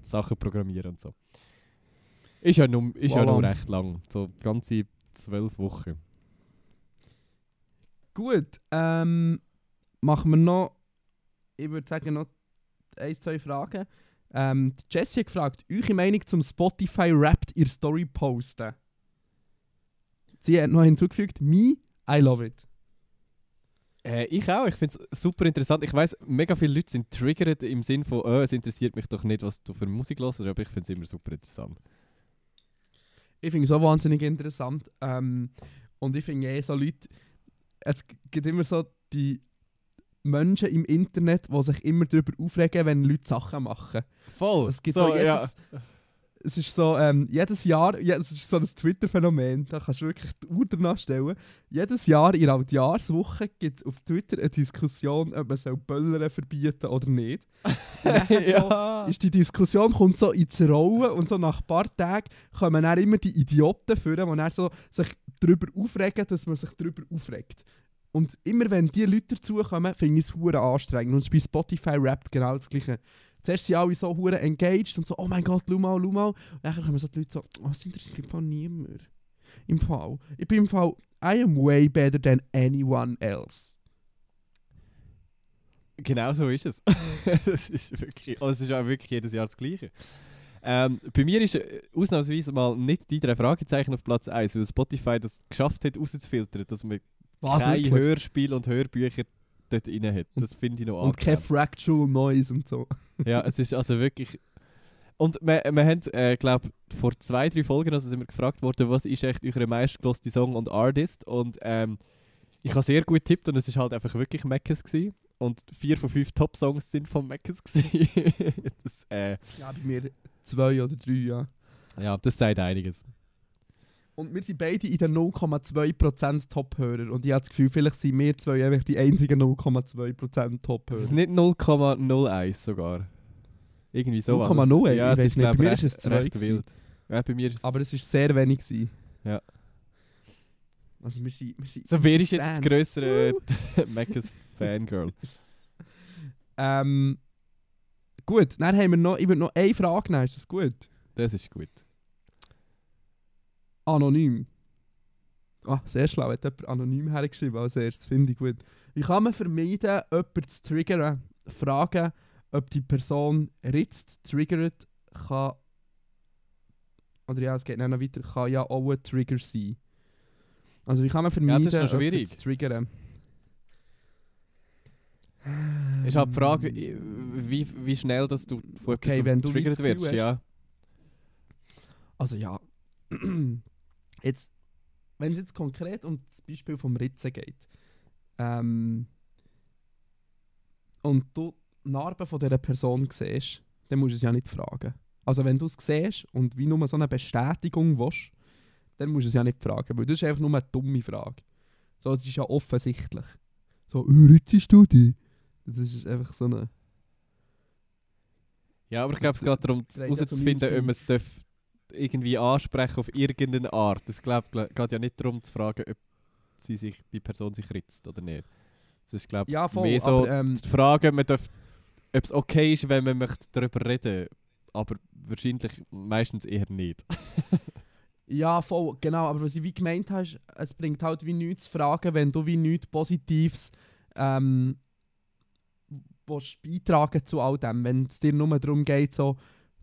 Sachen programmieren und so. Ist ja nur, ist ja
Voilà.
nur recht lang. So ganze zwölf Wochen.
Gut, ähm, machen wir noch, ich würde sagen, noch ein, zwei Fragen. Ähm, Jessie hat gefragt, eure Meinung zum Spotify Wrapped ihr Story posten. Sie hat noch hinzugefügt, me, I love it.
Äh, ich auch. Ich finde es super interessant. Ich weiß, mega viele Leute sind triggert im Sinn von, oh, es interessiert mich doch nicht, was du für Musik hörst, aber ich finde es immer super interessant.
Ich finde es auch wahnsinnig interessant. Ähm, und ich finde eh so Leute, es gibt immer so die Menschen im Internet, die sich immer darüber aufregen, wenn Leute Sachen machen.
Voll.
Es gibt
so,
jedes, es ist so, ähm, jedes Jahr, ja, es ist so ein Twitter-Phänomen, da kannst du wirklich die Uhr danach stellen. Jedes Jahr in der Jahreswoche gibt es auf Twitter eine Diskussion, ob man soll Böllern verbieten oder nicht. Nachher (laughs) so,
ja.
ist die Diskussion kommt so ins Rollen und so nach ein paar Tagen kommen dann immer die Idioten führen, die dann so sich darüber aufregen, dass man sich darüber aufregt. Und immer wenn die Leute dazukommen, finde ich es anstrengend. Und bei Spotify rappt genau das Gleiche. Zuerst sind alle so hure engaged und so, oh mein Gott, schau mal, schau mal. Und dann kommen so die Leute so, oh, das interessiert im Fall niemand. Im Fall. Ich bin im Fall, I am way better than anyone else.
Genau so ist es. (laughs) das ist wirklich, also es ist auch wirklich jedes Jahr das Gleiche. Ähm, bei mir ist äh, ausnahmsweise mal nicht die drei Fragezeichen auf Platz 1, weil Spotify das geschafft hat, rauszufiltern, dass man
Was,
kein
wirklich?
Hörspiel und Hörbücher dort rein hat. Das finde ich noch
Und kein. Fractal Noise und so.
Ja, es ist also wirklich... Und wir, wir haben, äh, glaube vor zwei, drei Folgen also sind wir gefragt worden, was ist echt eure meistgeloste Song und Artist. Und ähm, ich habe sehr gut getippt und es ist halt einfach wirklich Meckes gewesen. Und vier von fünf Top-Songs sind von Meckes gewesen. (laughs) das, äh,
Ja, bei mir zwei oder drei, ja.
ja, das sagt einiges.
Und wir sind beide in den 0,2% Top-Hörer. Und ich habe das Gefühl, vielleicht sind wir zwei einfach die einzigen 0,2%
Es ist
Top-Hörer.
nicht 0,01 sogar. Irgendwie so.
0,01?
Ja,
Ich
ist,
nicht, bei mir
recht,
ist es zwei
recht
gewesen.
wild. Ja, bei mir ist.
Aber es war sehr wenig. Gewesen.
Ja.
Also wir sind... Wir sind
so, wer ist jetzt das grössere Meckes (laughs) Fangirl? (laughs)
Ähm, gut, dann haben wir noch... Ich würde noch eine Frage nehmen, ist das gut?
Das ist gut.
Anonym. Ah, sehr schlau, hat jemand anonym hergeschrieben als erstes, finde ich gut. Wie kann man vermeiden, jemanden zu triggern? Fragen, ob die Person ritzt, triggert, kann... Oder ja, es geht noch weiter, kann ja auch ein Trigger sein. Also wie kann man vermeiden,
das ist
zu triggern?
Ist halt die Frage, wie, wie schnell dass du von
Okay, wenn du Gefühl
wirst.
hast-
Ja.
Also ja, (clears throat) (clears throat) jetzt, wenn es jetzt konkret um das Beispiel vom Ritzen geht ähm, und du Narben von dieser Person siehst, dann musst du es ja nicht fragen. Also wenn du es siehst und wie nur so eine Bestätigung willst, dann musst du es ja nicht fragen, weil das ist einfach nur eine dumme Frage. So, das ist ja offensichtlich. So, äh, ritzest du dich? Das ist einfach so eine...
ja, aber ich glaube, es geht darum, herauszufinden, ob man es darf irgendwie ansprechen auf irgendeine Art. Es geht ja nicht darum zu fragen, ob sie sich, die Person sich ritzt oder nicht. Es ist, glaube
Ja, voll,
mehr so
aber, ähm,
zu fragen, man darf, ob es okay ist, wenn man möchte darüber reden aber wahrscheinlich meistens eher nicht. (laughs)
Ja, voll, genau. Aber was ich wie gemeint hast, es bringt halt wie nichts zu fragen, wenn du wie nichts Positives ähm, willst beitragen zu all dem. Wenn es dir nur darum geht, so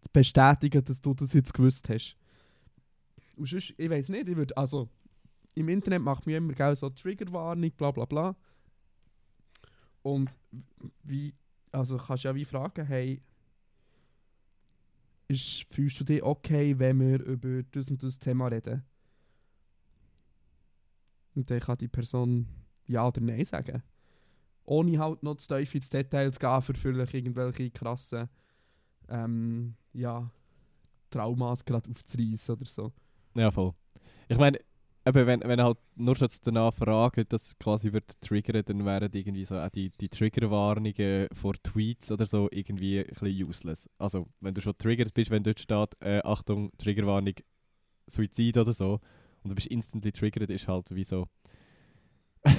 zu bestätigen, dass du das jetzt gewusst hast. Und sonst, ich weiß nicht, ich würde, also im Internet macht mir immer gell, so Triggerwarnung, bla bla bla. Und wie, also kannst ja wie fragen, hey, ist, fühlst du dich okay, wenn wir über das und das Thema reden? Und dann kann die Person Ja oder Nein sagen. Ohne halt noch zu tief ins Detail zu gehen, für irgendwelche krassen ähm, ja, Traumas gerade aufzureißen oder so.
Ja, voll. Ich meine, eben, wenn, wenn halt nur schon danach fragen, dass quasi wird triggern, dann wären irgendwie so auch die, die Triggerwarnungen vor Tweets oder so irgendwie ein bisschen useless. Also, wenn du schon triggert bist, wenn dort steht, äh, Achtung, Triggerwarnung, Suizid oder so, und du bist instantly triggert, ist halt wie so. (laughs)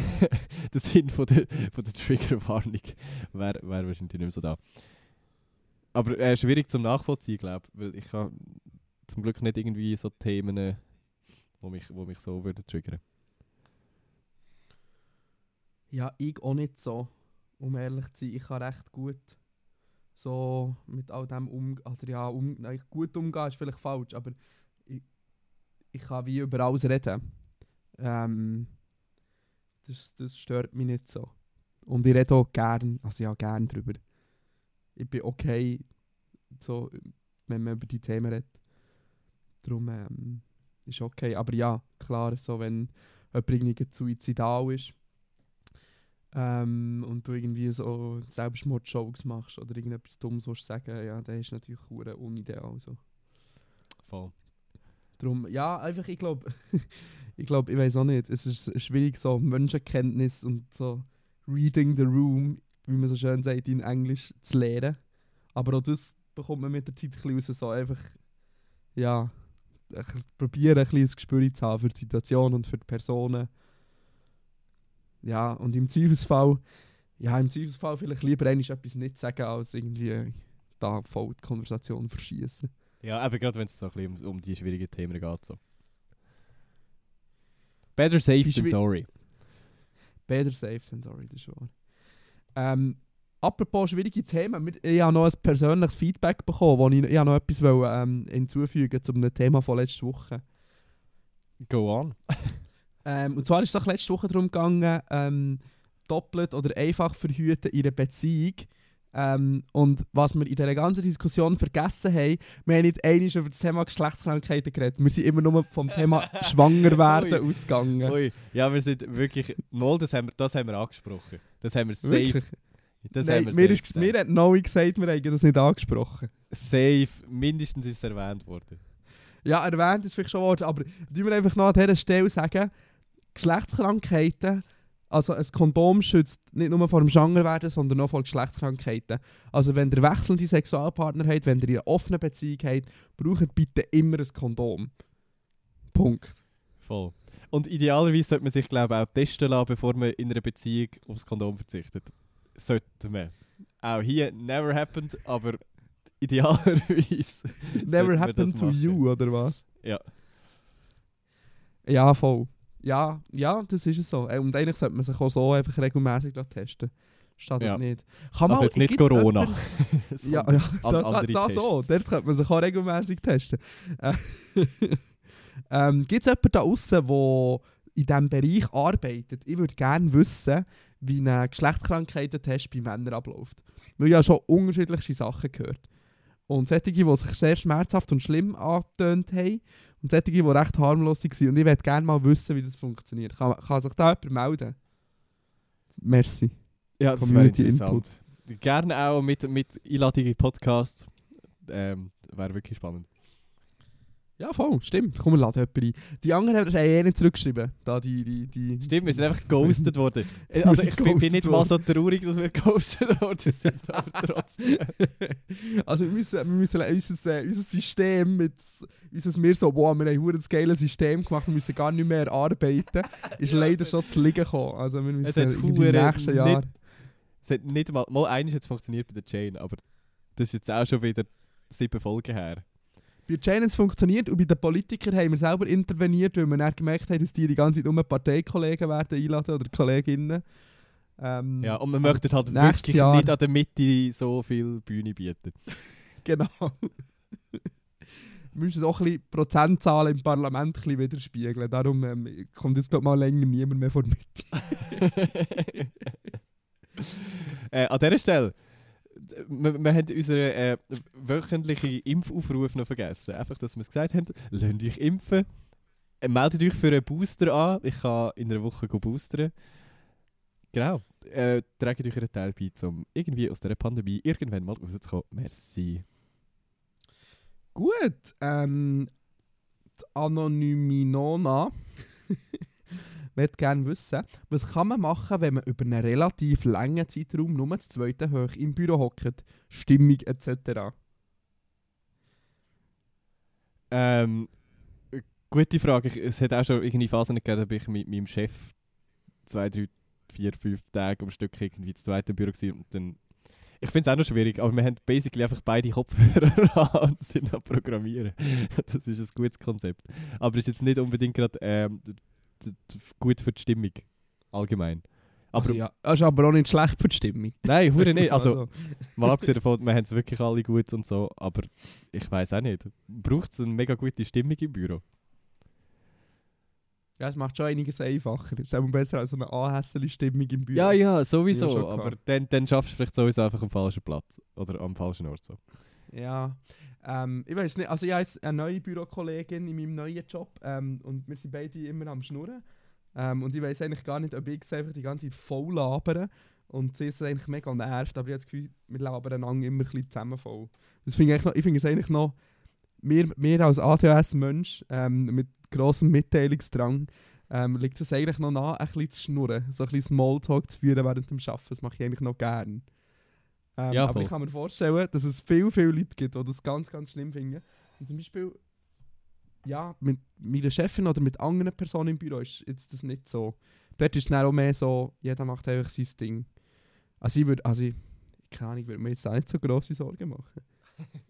der Sinn von der, von der Triggerwarnung wäre wär wahrscheinlich nicht mehr so da. Aber äh, schwierig zum Nachvollziehen, glaube ich, weil ich habe zum Glück nicht irgendwie so Themen, äh, wo mich, wo mich so würden triggern.
Ja, ich auch nicht so, um ehrlich zu sein. Ich kann recht gut so mit all dem umgehen. Oder ja, um, nein, gut umgehen ist vielleicht falsch, aber ich, ich kann wie über alles reden. Ähm, das, das stört mich nicht so. Und ich rede auch gern, also ja, gern drüber. Ich bin okay, so, wenn man über die Themen redet. Darum ähm, ist okay. Aber ja, klar, so wenn jemand irgendwie suizidal ist, ähm, und du irgendwie so Selbstmord-Jokes machst oder irgendetwas Dummes willst sagen, ja, dann ist natürlich hure unideal. So.
Voll.
Darum, ja, einfach, ich glaube, (laughs) ich glaube, ich weiß auch nicht, es ist schwierig, so Menschenkenntnis und so reading the room, wie man so schön sagt, in Englisch zu lernen. Aber auch das bekommt man mit der Zeit ein bisschen raus, so einfach, ja, ich probiere ein bisschen ein Gespür zu haben für die Situation und für die Personen. Ja, und im Zweifelsfall, ja, im Zweifelsfall vielleicht lieber einmal etwas nicht sagen, als irgendwie da voll die Konversation verschießen.
Ja, eben gerade wenn es so ein bisschen um, um die schwierigen Themen geht. So. Better safe than sorry.
Better safe than sorry, das ist wahr. Ähm, apropos schwierige Themen, ich habe noch ein persönliches Feedback bekommen, wo ich, ich noch etwas wollte, ähm, hinzufügen zu einem Thema von letzter Woche.
Go on. (laughs)
Ähm, und zwar ist es letzte Woche darum gegangen, ähm, doppelt oder einfach verhüten in einer Beziehung. Ähm, und was wir in dieser ganzen Diskussion vergessen haben, wir haben nicht einmal über das Thema Geschlechtskrankheiten geredet. Wir sind immer nur vom Thema Schwangerwerden (laughs)
Ui.
ausgegangen.
Ui, ja, wir sind wirklich. Mal, das haben wir, das haben wir angesprochen. Das haben wir safe.
Wirklich?
Das
Nein,
haben wir
mir,
safe,
ist, mir hat Noe gesagt, wir haben das nicht angesprochen.
safe. Mindestens ist es erwähnt worden.
Ja, erwähnt ist vielleicht schon worden, aber tun wir einfach noch an dieser Stelle sagen, Geschlechtskrankheiten, also ein Kondom schützt nicht nur vor dem Schwangerwerden, sondern auch vor Geschlechtskrankheiten. Also wenn ihr wechselnde Sexualpartner habt, wenn ihr in einer offenen Beziehung habt, braucht bitte immer ein Kondom. Punkt.
Voll. Und idealerweise sollte man sich, glaube ich, auch testen lassen, bevor man in einer Beziehung aufs Kondom verzichtet. Sollte man. Auch hier never happened, aber idealerweise.
Never happened to
machen.
you, oder was?
Ja.
Ja, voll. Ja, ja, das ist es so. Äh, Und eigentlich sollte man sich auch so einfach regelmäßig testen. Schadet
Ja.
nicht. Kann
Also jetzt nicht Corona.
jemanden- (laughs) Ja, ja da, da, da so. Dort könnte man sich auch regelmäßig testen. Äh, (laughs) ähm, Gibt es jemanden da außen, der in diesem Bereich arbeitet? Ich würde gerne wissen, wie ein Geschlechtskrankheitentest bei Männern abläuft. Weil ich habe schon unterschiedlichste Sachen gehört. Und solche, die sich sehr schmerzhaft und schlimm angetönt haben und solche, die recht harmlos waren. Und ich würde gerne mal wissen, wie das funktioniert. Kann, kann sich da jemand melden? Merci.
Ja, das
Community
interessant. Gerne auch mit, mit Einladung in Podcast. Ähm, wäre wirklich spannend.
Ja, voll, stimmt. Komm, laden jemanden ein. Die anderen haben eh nicht zurückgeschrieben. Da die, die, die
Stimmt, wir sind einfach geghostet worden. (laughs) Also ich bin, bin nicht mal so traurig, dass wir geghostet worden sind, aber trotzdem. (laughs)
also wir müssen, wir müssen unser, äh, unser System mit unser mir so, wow, wir haben ein geiles System gemacht, wir müssen gar nicht mehr arbeiten, (laughs) ist
Ja,
leider schon zu liegen gekommen. Also wir müssen im
hure
nächsten
nicht-
Jahr...
Es hat nicht mal, mal eines hat funktioniert bei der Chain, aber das ist jetzt auch schon wieder sieben Folgen her.
Bei Channels funktioniert und bei den Politikern haben wir selber interveniert, weil wir dann gemerkt haben, dass die die ganze Zeit nur Parteikollegen werden einladen oder Kolleginnen. Ähm,
Ja, und man möchte halt wirklich
Jahr.
nicht an der Mitte so viel Bühne bieten. (laughs)
Genau. Wir müssen auch ein bisschen Prozentzahlen im Parlament ein bisschen widerspiegeln. Darum ähm, kommt jetzt glaub, mal länger niemand mehr vor Mitte. (laughs)
äh, an dieser Stelle, wir, wir haben unseren äh, wöchentlichen Impfaufruf noch vergessen. Einfach, dass wir es gesagt haben, lasst euch impfen. Meldet euch für einen Booster an. Ich kann in einer Woche boostern. Genau. Äh, tragt euch einen Teil bei, um irgendwie aus dieser Pandemie irgendwann mal rauszukommen. Merci.
Gut, ähm, die Anonyminona (laughs) möchte gerne wissen, was kann man machen, wenn man über einen relativ langen Zeitraum nur das zweite hoch im Büro hockt? Stimmung etc.
Ähm, äh, gute Frage. Es hat auch schon irgendwie Phasen gegeben, da bin ich mit meinem Chef zwei, drei, vier, fünf Tage am Stück irgendwie ins zweite Büro gewesen und dann ich finde es auch noch schwierig, aber wir haben basically einfach beide Kopfhörer (laughs) an und sind am Programmieren. Das ist ein gutes Konzept. Aber ist jetzt nicht unbedingt gerade ähm, gut für die Stimmung. Allgemein. Aber
Also, ja, das ist aber auch nicht schlecht für die Stimmung. (laughs)
nein, hure nicht. Also, mal abgesehen davon, wir haben es wirklich alle gut und so, aber ich weiß auch nicht. Braucht es eine mega gute Stimmung im Büro?
Ja, es macht schon einiges einfacher. Es ist auch besser als so eine anhässliche Stimmung im Büro.
Ja, ja, sowieso.
Ja,
aber dann, dann schaffst du vielleicht sowieso einfach am falschen Platz. Oder am falschen Ort. So.
Ja, ähm, ich weiß nicht, also ich habe eine neue Bürokollegin in meinem neuen Job ähm, und wir sind beide immer am Schnurren. Ähm, und ich weiß eigentlich gar nicht, ob ich einfach die ganze Zeit voll labere und sie ist eigentlich mega nervt, aber ich habe das Gefühl, wir labern einander immer ein bisschen zusammen voll. Das finde ich, ich finde es eigentlich noch mir, mir als ADHS-Mensch ähm, mit grossem Mitteilungsdrang ähm, liegt es eigentlich noch nah, ein bisschen zu schnurren, so ein bisschen Smalltalk zu führen während dem Arbeiten. Das mache ich eigentlich noch gerne. Ähm,
Ja,
aber ich kann mir vorstellen, dass es viele, viele Leute gibt, die das ganz, ganz schlimm finden. Und zum Beispiel, ja, mit meiner Chefin oder mit anderen Personen im Büro ist jetzt das nicht so. Dort ist es dann auch mehr so, jeder macht einfach sein Ding. Also ich würde, also ich, keine Ahnung, ich würde mir jetzt auch nicht so grosse Sorgen machen. (laughs)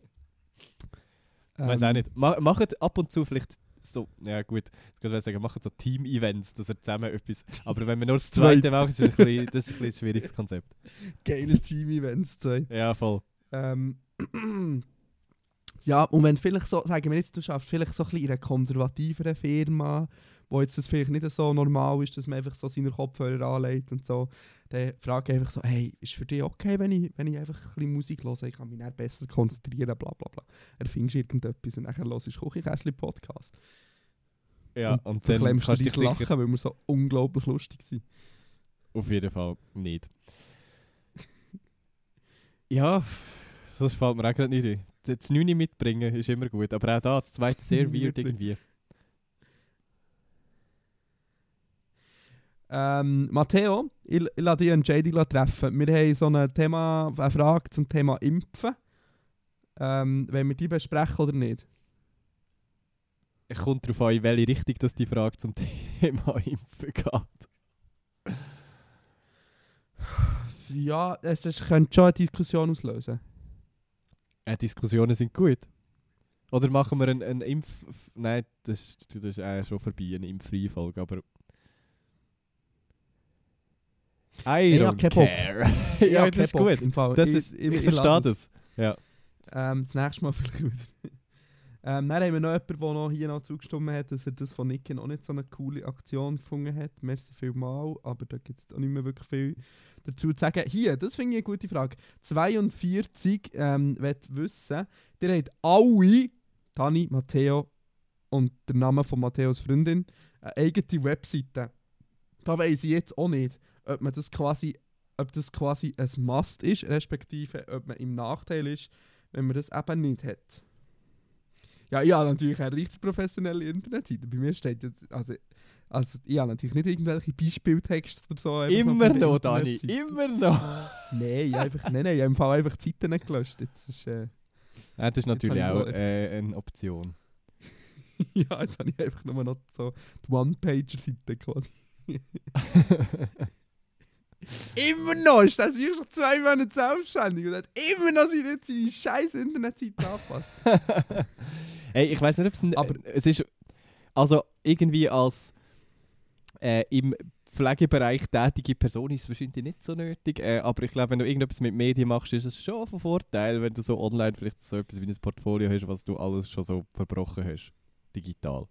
Ich weiß
Ähm,
auch nicht. Ma macht ab und zu vielleicht so, ja gut, jetzt kann ich sagen, macht so Team-Events, dass er zusammen etwas. (laughs) Aber wenn wir nur das
Zweite.
machen, ist das ein bisschen, das ist ein, ein schwieriges Konzept.
Geiles Team-Events, zwei.
Ja, voll.
Ähm, (clears throat) ja, und wenn vielleicht so, sagen wir jetzt, du schaffst vielleicht so ein bisschen in einer konservativeren Firma, wo jetzt das vielleicht nicht so normal ist, dass man einfach so seine Kopfhörer anlegt und so, dann frage ich einfach so, hey, ist für dich okay, wenn ich, wenn ich einfach ein bisschen Musik höre? Ich kann mich dann besser konzentrieren, bla bla bla. Erfindest irgendetwas und dann hörst du Küchenkästchen-Podcast.
Ja,
und,
und dann
verklemmst
kannst
du
dich
Lachen, weil wir so unglaublich lustig sind.
auf jeden Fall nicht. (laughs) Ja, das fällt mir auch gerade nicht ein. Das 9 mitbringen ist immer gut, aber auch da, das zweite sehr weird irgendwie.
Ähm, Matteo, ich, ich lasse dich und JD treffen. Wir haben so ein Thema, eine Frage zum Thema Impfen. Ähm, wollen wir die besprechen oder nicht?
Es kommt darauf an, in welche Richtung dass die Frage zum (laughs) Thema Impfen geht.
Ja, es, es könnte schon eine Diskussion auslösen.
Äh, Diskussionen sind gut. Oder machen wir eine ein Impf... Nein, das, das ist äh, schon vorbei, eine impffreie Folge, aber... I
Ich hab
don't care. (laughs) ja, das ist gut.
im Fall.
Das ist, ich, verstehe
lasse
das. Ja.
Ähm, das nächste Mal (laughs) vielleicht wieder. ähm, dann haben wir noch jemanden, der noch hier noch zugestimmt hat, dass er das von Nicken auch nicht so eine coole Aktion gefunden hat. Merci vielmal, aber da gibt es auch nicht mehr wirklich viel dazu zu sagen. Hier, das finde ich eine gute Frage. 42 ähm, wird wissen, ihr habt alle, Tani, Matteo und der Name von Matteos Freundin, eine eigene Webseite. Da weiss ich jetzt auch nicht, ob man das quasi ob das quasi ein Must ist, respektive ob man im Nachteil ist, wenn man das eben nicht hat. Ja, ich habe natürlich eine richtig professionelle Internetseite. Bei mir steht jetzt, also, also ich habe natürlich nicht irgendwelche Beispieltexte oder so.
Immer noch, Dani. Immer noch.
Nein, ich einfach, nein, nein, ich habe im Fall einfach die Seiten nicht gelöscht. Jetzt ist, äh,
Ja, das ist natürlich auch äh, eine Option. (laughs)
ja, jetzt habe ich einfach nur noch so die One-Pager-Seite quasi. (laughs) (laughs) immer noch ist das hier schon zwei Monate selbstständig und hat immer noch seine, seine scheiß Internetseite angepasst. (laughs)
Hey, ich weiß nicht, ob es...
Aber-
es ist... Also, irgendwie als äh, im Pflegebereich tätige Person ist es wahrscheinlich nicht so nötig. Äh, aber ich glaube, wenn du irgendetwas mit Medien machst, ist es schon von Vorteil, wenn du so online vielleicht so etwas wie ein Portfolio hast, was du alles schon so verbrochen hast. Digital.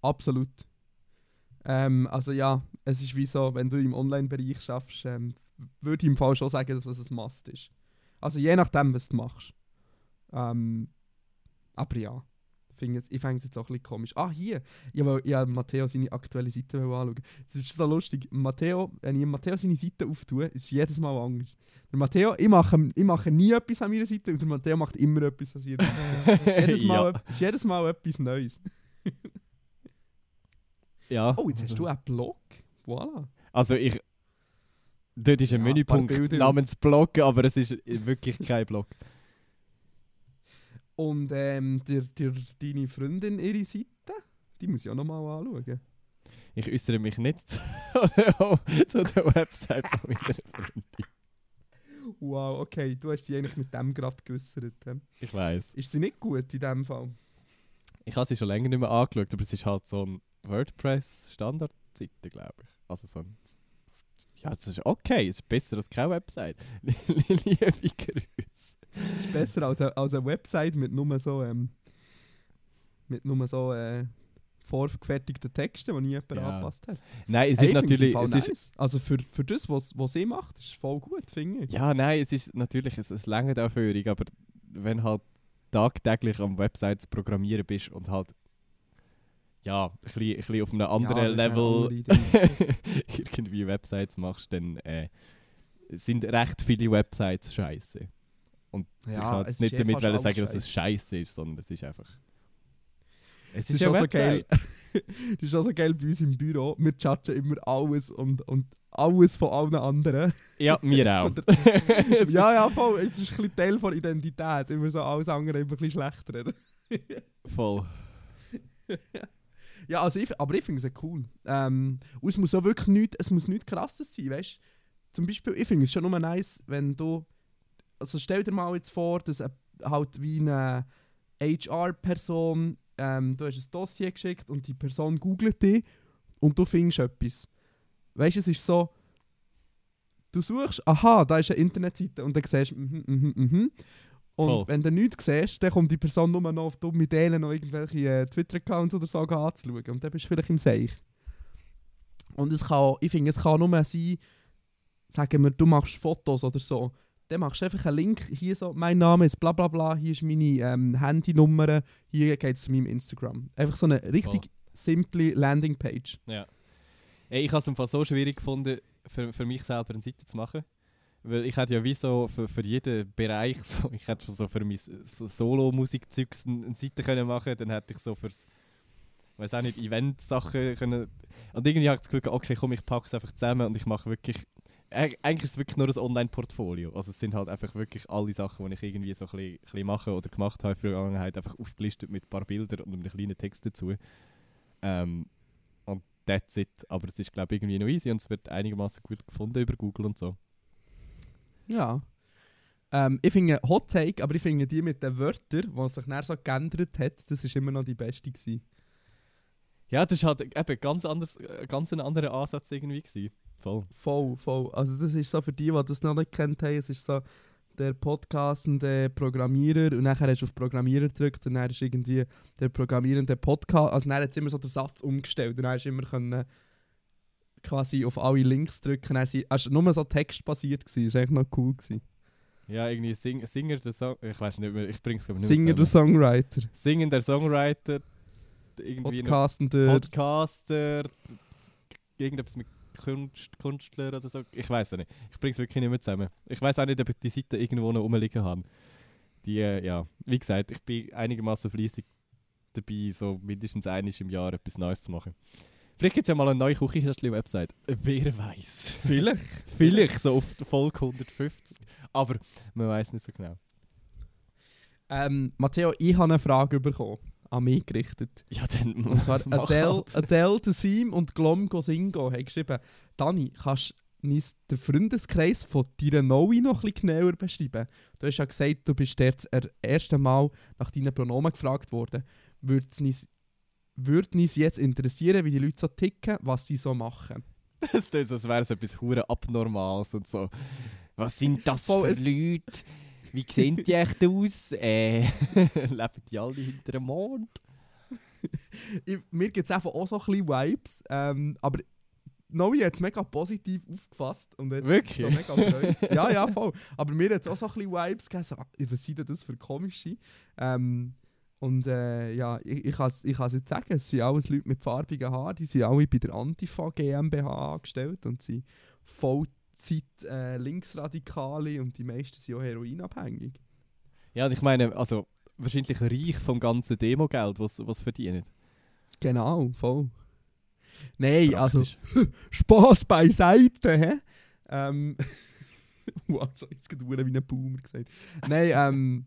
Absolut. Ähm, also ja, es ist wie so, wenn du im Online-Bereich schaffst, ähm, würde ich im Fall schon sagen, dass es ein Must ist. Also je nachdem, was du machst. Ähm, aber ja, ich finde es- ich finde es jetzt auch ein bisschen komisch. Ah, hier! Ich wollte ja, Matteo seine aktuelle Seite anschauen. Es ist so lustig. Matteo, wenn ich Matteo seine Seite auftue, ist es jedes Mal anders. Der Matteo, ich mache, ich mache nie etwas an meiner Seite und der Matteo macht immer etwas an seiner Seite. ist, (laughs) jedes Mal,
ja.
ist jedes Mal etwas Neues. (laughs)
ja.
Oh, jetzt hast du einen Blog. Voilà.
Also ich... Dort ist ein
Ja,
Menüpunkt
ein
namens Blog, aber es ist wirklich kein Blog. (laughs)
Und ähm, der, der, deine Freundin, ihre Seite, die muss ich auch nochmal anschauen.
Ich äußere mich nicht (laughs) zu, zu der Website von meiner Freundin.
Wow, okay, du hast die eigentlich mit dem gerade geäussert. hä?
Ich weiß.
Ist sie nicht gut in dem Fall?
Ich habe sie schon länger nicht mehr angeschaut, aber es ist halt so ein WordPress-Standard-Seite, glaube ich. Also so ein... Ja, es ist okay, es ist besser als keine Website. (laughs) Liebe Grüße.
ist besser als eine, als eine Website mit nur so, ähm, mit nur so äh, vorgefertigten Texten, die nie jemand
Ja.
angepasst hat.
Nein, es
Hey,
ist natürlich... Es
nice.
ist,
also für, für das, was, was sie macht, ist es voll gut, finde ich.
ja, nein, es ist natürlich... Es, es längert auch aber wenn halt tagtäglich am Websites programmieren bist und halt... Ja, ein bisschen, ein bisschen auf einem anderen
eine
Level...
Idee. (laughs)
irgendwie Websites machst, dann äh, sind recht viele Websites scheiße. Und ich
Ja,
kann
es
jetzt nicht
eh
damit sagen, dass es
Scheiße.
scheiße ist, sondern es ist einfach. Es ist
ist
ja
auch so geil. (laughs) das ist auch so geil bei uns im Büro. Wir judgen immer alles und, und alles von allen anderen.
Ja, mir (laughs) auch.
Ja, ja, voll. Es ist ein bisschen Teil von Identität. Immer so alles andere immer ein bisschen schlecht reden.
Voll.
Ja, also ich, aber ich finde es cool. Ähm, es muss auch wirklich nichts, es muss nichts krasses sein, weißt Zum Beispiel, ich finde es schon nur nice, wenn du, also stell dir mal jetzt vor, dass halt wie eine HR-Person, ähm, du hast ein Dossier geschickt und die Person googelt dich und du findest etwas. Weißt du, es ist so, du suchst, aha, da ist eine Internetseite und dann siehst du, mhm, mhm, mhm. Und
Voll.
wenn du nichts siehst, dann kommt die Person nur noch auf dumme Ideen, noch irgendwelche äh, Twitter-Accounts oder so anzuschauen. Und dann bist du vielleicht im Seich. Und es kann, ich finde, es kann nur sein, sagen wir, du machst Fotos oder so. Dann machst du einfach einen Link, hier so, mein Name ist bla bla bla, hier ist meine ähm, Handynummer, hier geht es zu meinem Instagram. Einfach so eine richtig simple Landingpage.
Ja. Ey, ich habe es im Fall so schwierig gefunden, für, für mich selber eine Seite zu machen. Weil ich hätte ja wie so für, für jeden Bereich, so, (laughs) ich hätte so für mein so Solo-Musik-Zeugs eine, Seite können machen dann hätte ich so fürs, weiß auch nicht, Event-Sachen können. Und irgendwie habe ich das Gefühl, okay, komm, ich packe es einfach zusammen und ich mache wirklich. Eig- Eigentlich ist es wirklich nur ein Online-Portfolio. Also es sind halt einfach wirklich alle Sachen, die ich irgendwie so ein bisschen, ein bisschen mache oder gemacht habe in der Vergangenheit, einfach aufgelistet mit ein paar Bildern und einem kleinen Text dazu. Ähm, und that's it. Aber es ist, glaube ich, irgendwie noch easy und es wird einigermaßen gut gefunden über Google und so.
Ja. Ähm, ich finde Hot Take, aber ich finde die mit den Wörtern, die sich dann so geändert hat, das ist immer noch die beste gewesen.
Ja, das ist halt eben ganz, anders, äh, ganz ein anderer Ansatz irgendwie gewesen. Voll.
Voll, voll. Also das ist so für die, die das noch nicht kennt haben, es ist so der podcastende Programmierer und nachher hast du auf Programmierer gedrückt und dann ist irgendwie der programmierende Podcast, also dann hat es immer so den Satz umgestellt und dann hast du immer können quasi auf alle Links drücken, sie, also nur so textbasiert gewesen, das war eigentlich noch cool gewesen.
Ja, irgendwie Sing Singer der Song. Ich weiß nicht mehr, ich bring's glaube nicht
Singer der. Songwriter,
Singen der Songwriter. Irgendwie
Podcastender,
Podcaster. Irgendetwas mit Kunst, Künstler oder so. Ich weiß es nicht. Ich bring's wirklich nicht mehr zusammen. Ich weiß auch nicht, ob ich die Seite irgendwo noch rumliegen habe. Die, äh, ja, wie gesagt, ich bin einigermaßen fleissig dabei, so mindestens einmal im Jahr etwas Neues zu machen. Vielleicht gibt es ja mal eine neue Küchenhersteller-Website. Wer weiß.
vielleicht. (laughs)
Vielleicht so auf Folge 150. Aber man weiß nicht so genau.
Ähm, Matteo, ich habe eine Frage bekommen, an mich gerichtet.
Ja, dann
Und zwar Adele,
halt.
Adele Dazeem und Glomgo Singo haben geschrieben, Dani, kannst du den Freundeskreis von deiner Noe noch ein bisschen genauer beschreiben? Du hast ja gesagt, du bist jetzt das erste Mal nach deinen Pronomen gefragt worden. Würde es würde uns jetzt interessieren, wie die Leute so ticken, was sie so machen?
Das tut so, als wäre es etwas hure Abnormales und so. Was sind das
Voll,
für Leute? Wie sehen die echt aus? Äh, (laughs) leben die alle hinter dem Mond?
Ich, mir gibt es einfach auch so ein bisschen Vibes, ähm, aber Noe hat es mega positiv aufgefasst. Und hat
Wirklich?
So mega gefreut. ja, ja, (laughs) voll. Aber mir hat es auch so ein bisschen Vibes gegeben, so, was sind denn das für komische? Ähm, und äh, ja, ich, ich kann es ich kann's jetzt sagen, es sind alles Leute mit farbigen Haaren, die sind alle bei der Antifa GmbH angestellt und sind Vollzeit äh, Linksradikale und die meisten sind auch heroinabhängig.
Ja, und ich meine, also wahrscheinlich reich vom ganzen Demogeld, was was verdienen.
Genau, voll. Nein, also. (laughs) Spaß beiseite, hä? Ähm. (laughs) wow, so jetzt gerade wie ein Boomer gesagt. Nein, ähm.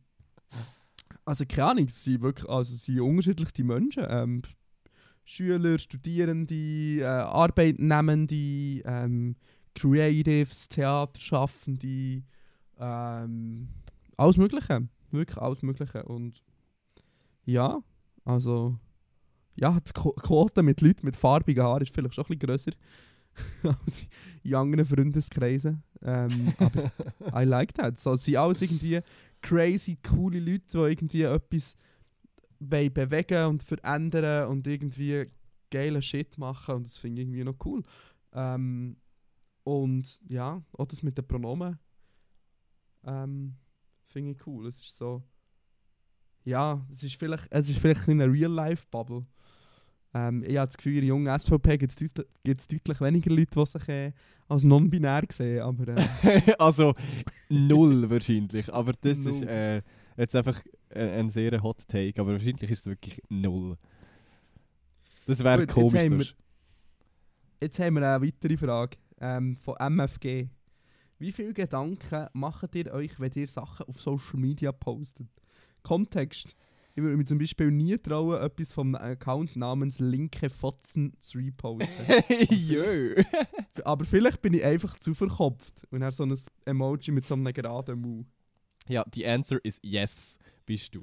(laughs) Also keine Ahnung, es sind wirklich also es sind unterschiedliche Menschen. Ähm, Schüler, Studierende, äh, Arbeitnehmende, ähm, Creatives, Theaterschaffende, ähm, alles Mögliche. Wirklich alles Mögliche. Und ja, also ja, die Qu- Quote mit Leuten mit farbigen Haaren ist vielleicht schon ein bisschen grösser (laughs) als in anderen Freundeskreisen. Ähm, aber (laughs) I like that. So, es sind alles irgendwie crazy, coole Leute, die irgendwie etwas bewegen und verändern und irgendwie geile Shit machen und das finde ich irgendwie noch cool. Ähm, und ja, auch das mit den Pronomen ähm, finde ich cool. Es ist so, ja, es ist vielleicht, es ist vielleicht eine Real-Life-Bubble. Ähm, ich habe das Gefühl, in der jungen SVP gibt es deutlich, gibt's deutlich weniger Leute, die sich äh, als non-binär sehen. Aber äh, (laughs)
also null wahrscheinlich. Aber das ist
Null.
äh, jetzt einfach äh, ein sehr Hot Take. Aber wahrscheinlich ist es wirklich null. Das wäre
Gut, jetzt
komisch.
haben wir- jetzt haben wir eine weitere Frage ähm, von MFG. Wie viele Gedanken macht ihr euch, wenn ihr Sachen auf Social Media postet? Kontext. Ich würde mir zum Beispiel nie trauen, etwas vom Account namens Linke Fotzen zu reposten. (laughs)
Jö.
Aber vielleicht bin ich einfach zu verkopft und habe so ein Emoji mit so einem geraden Mund.
Ja, die Answer ist yes, bist du.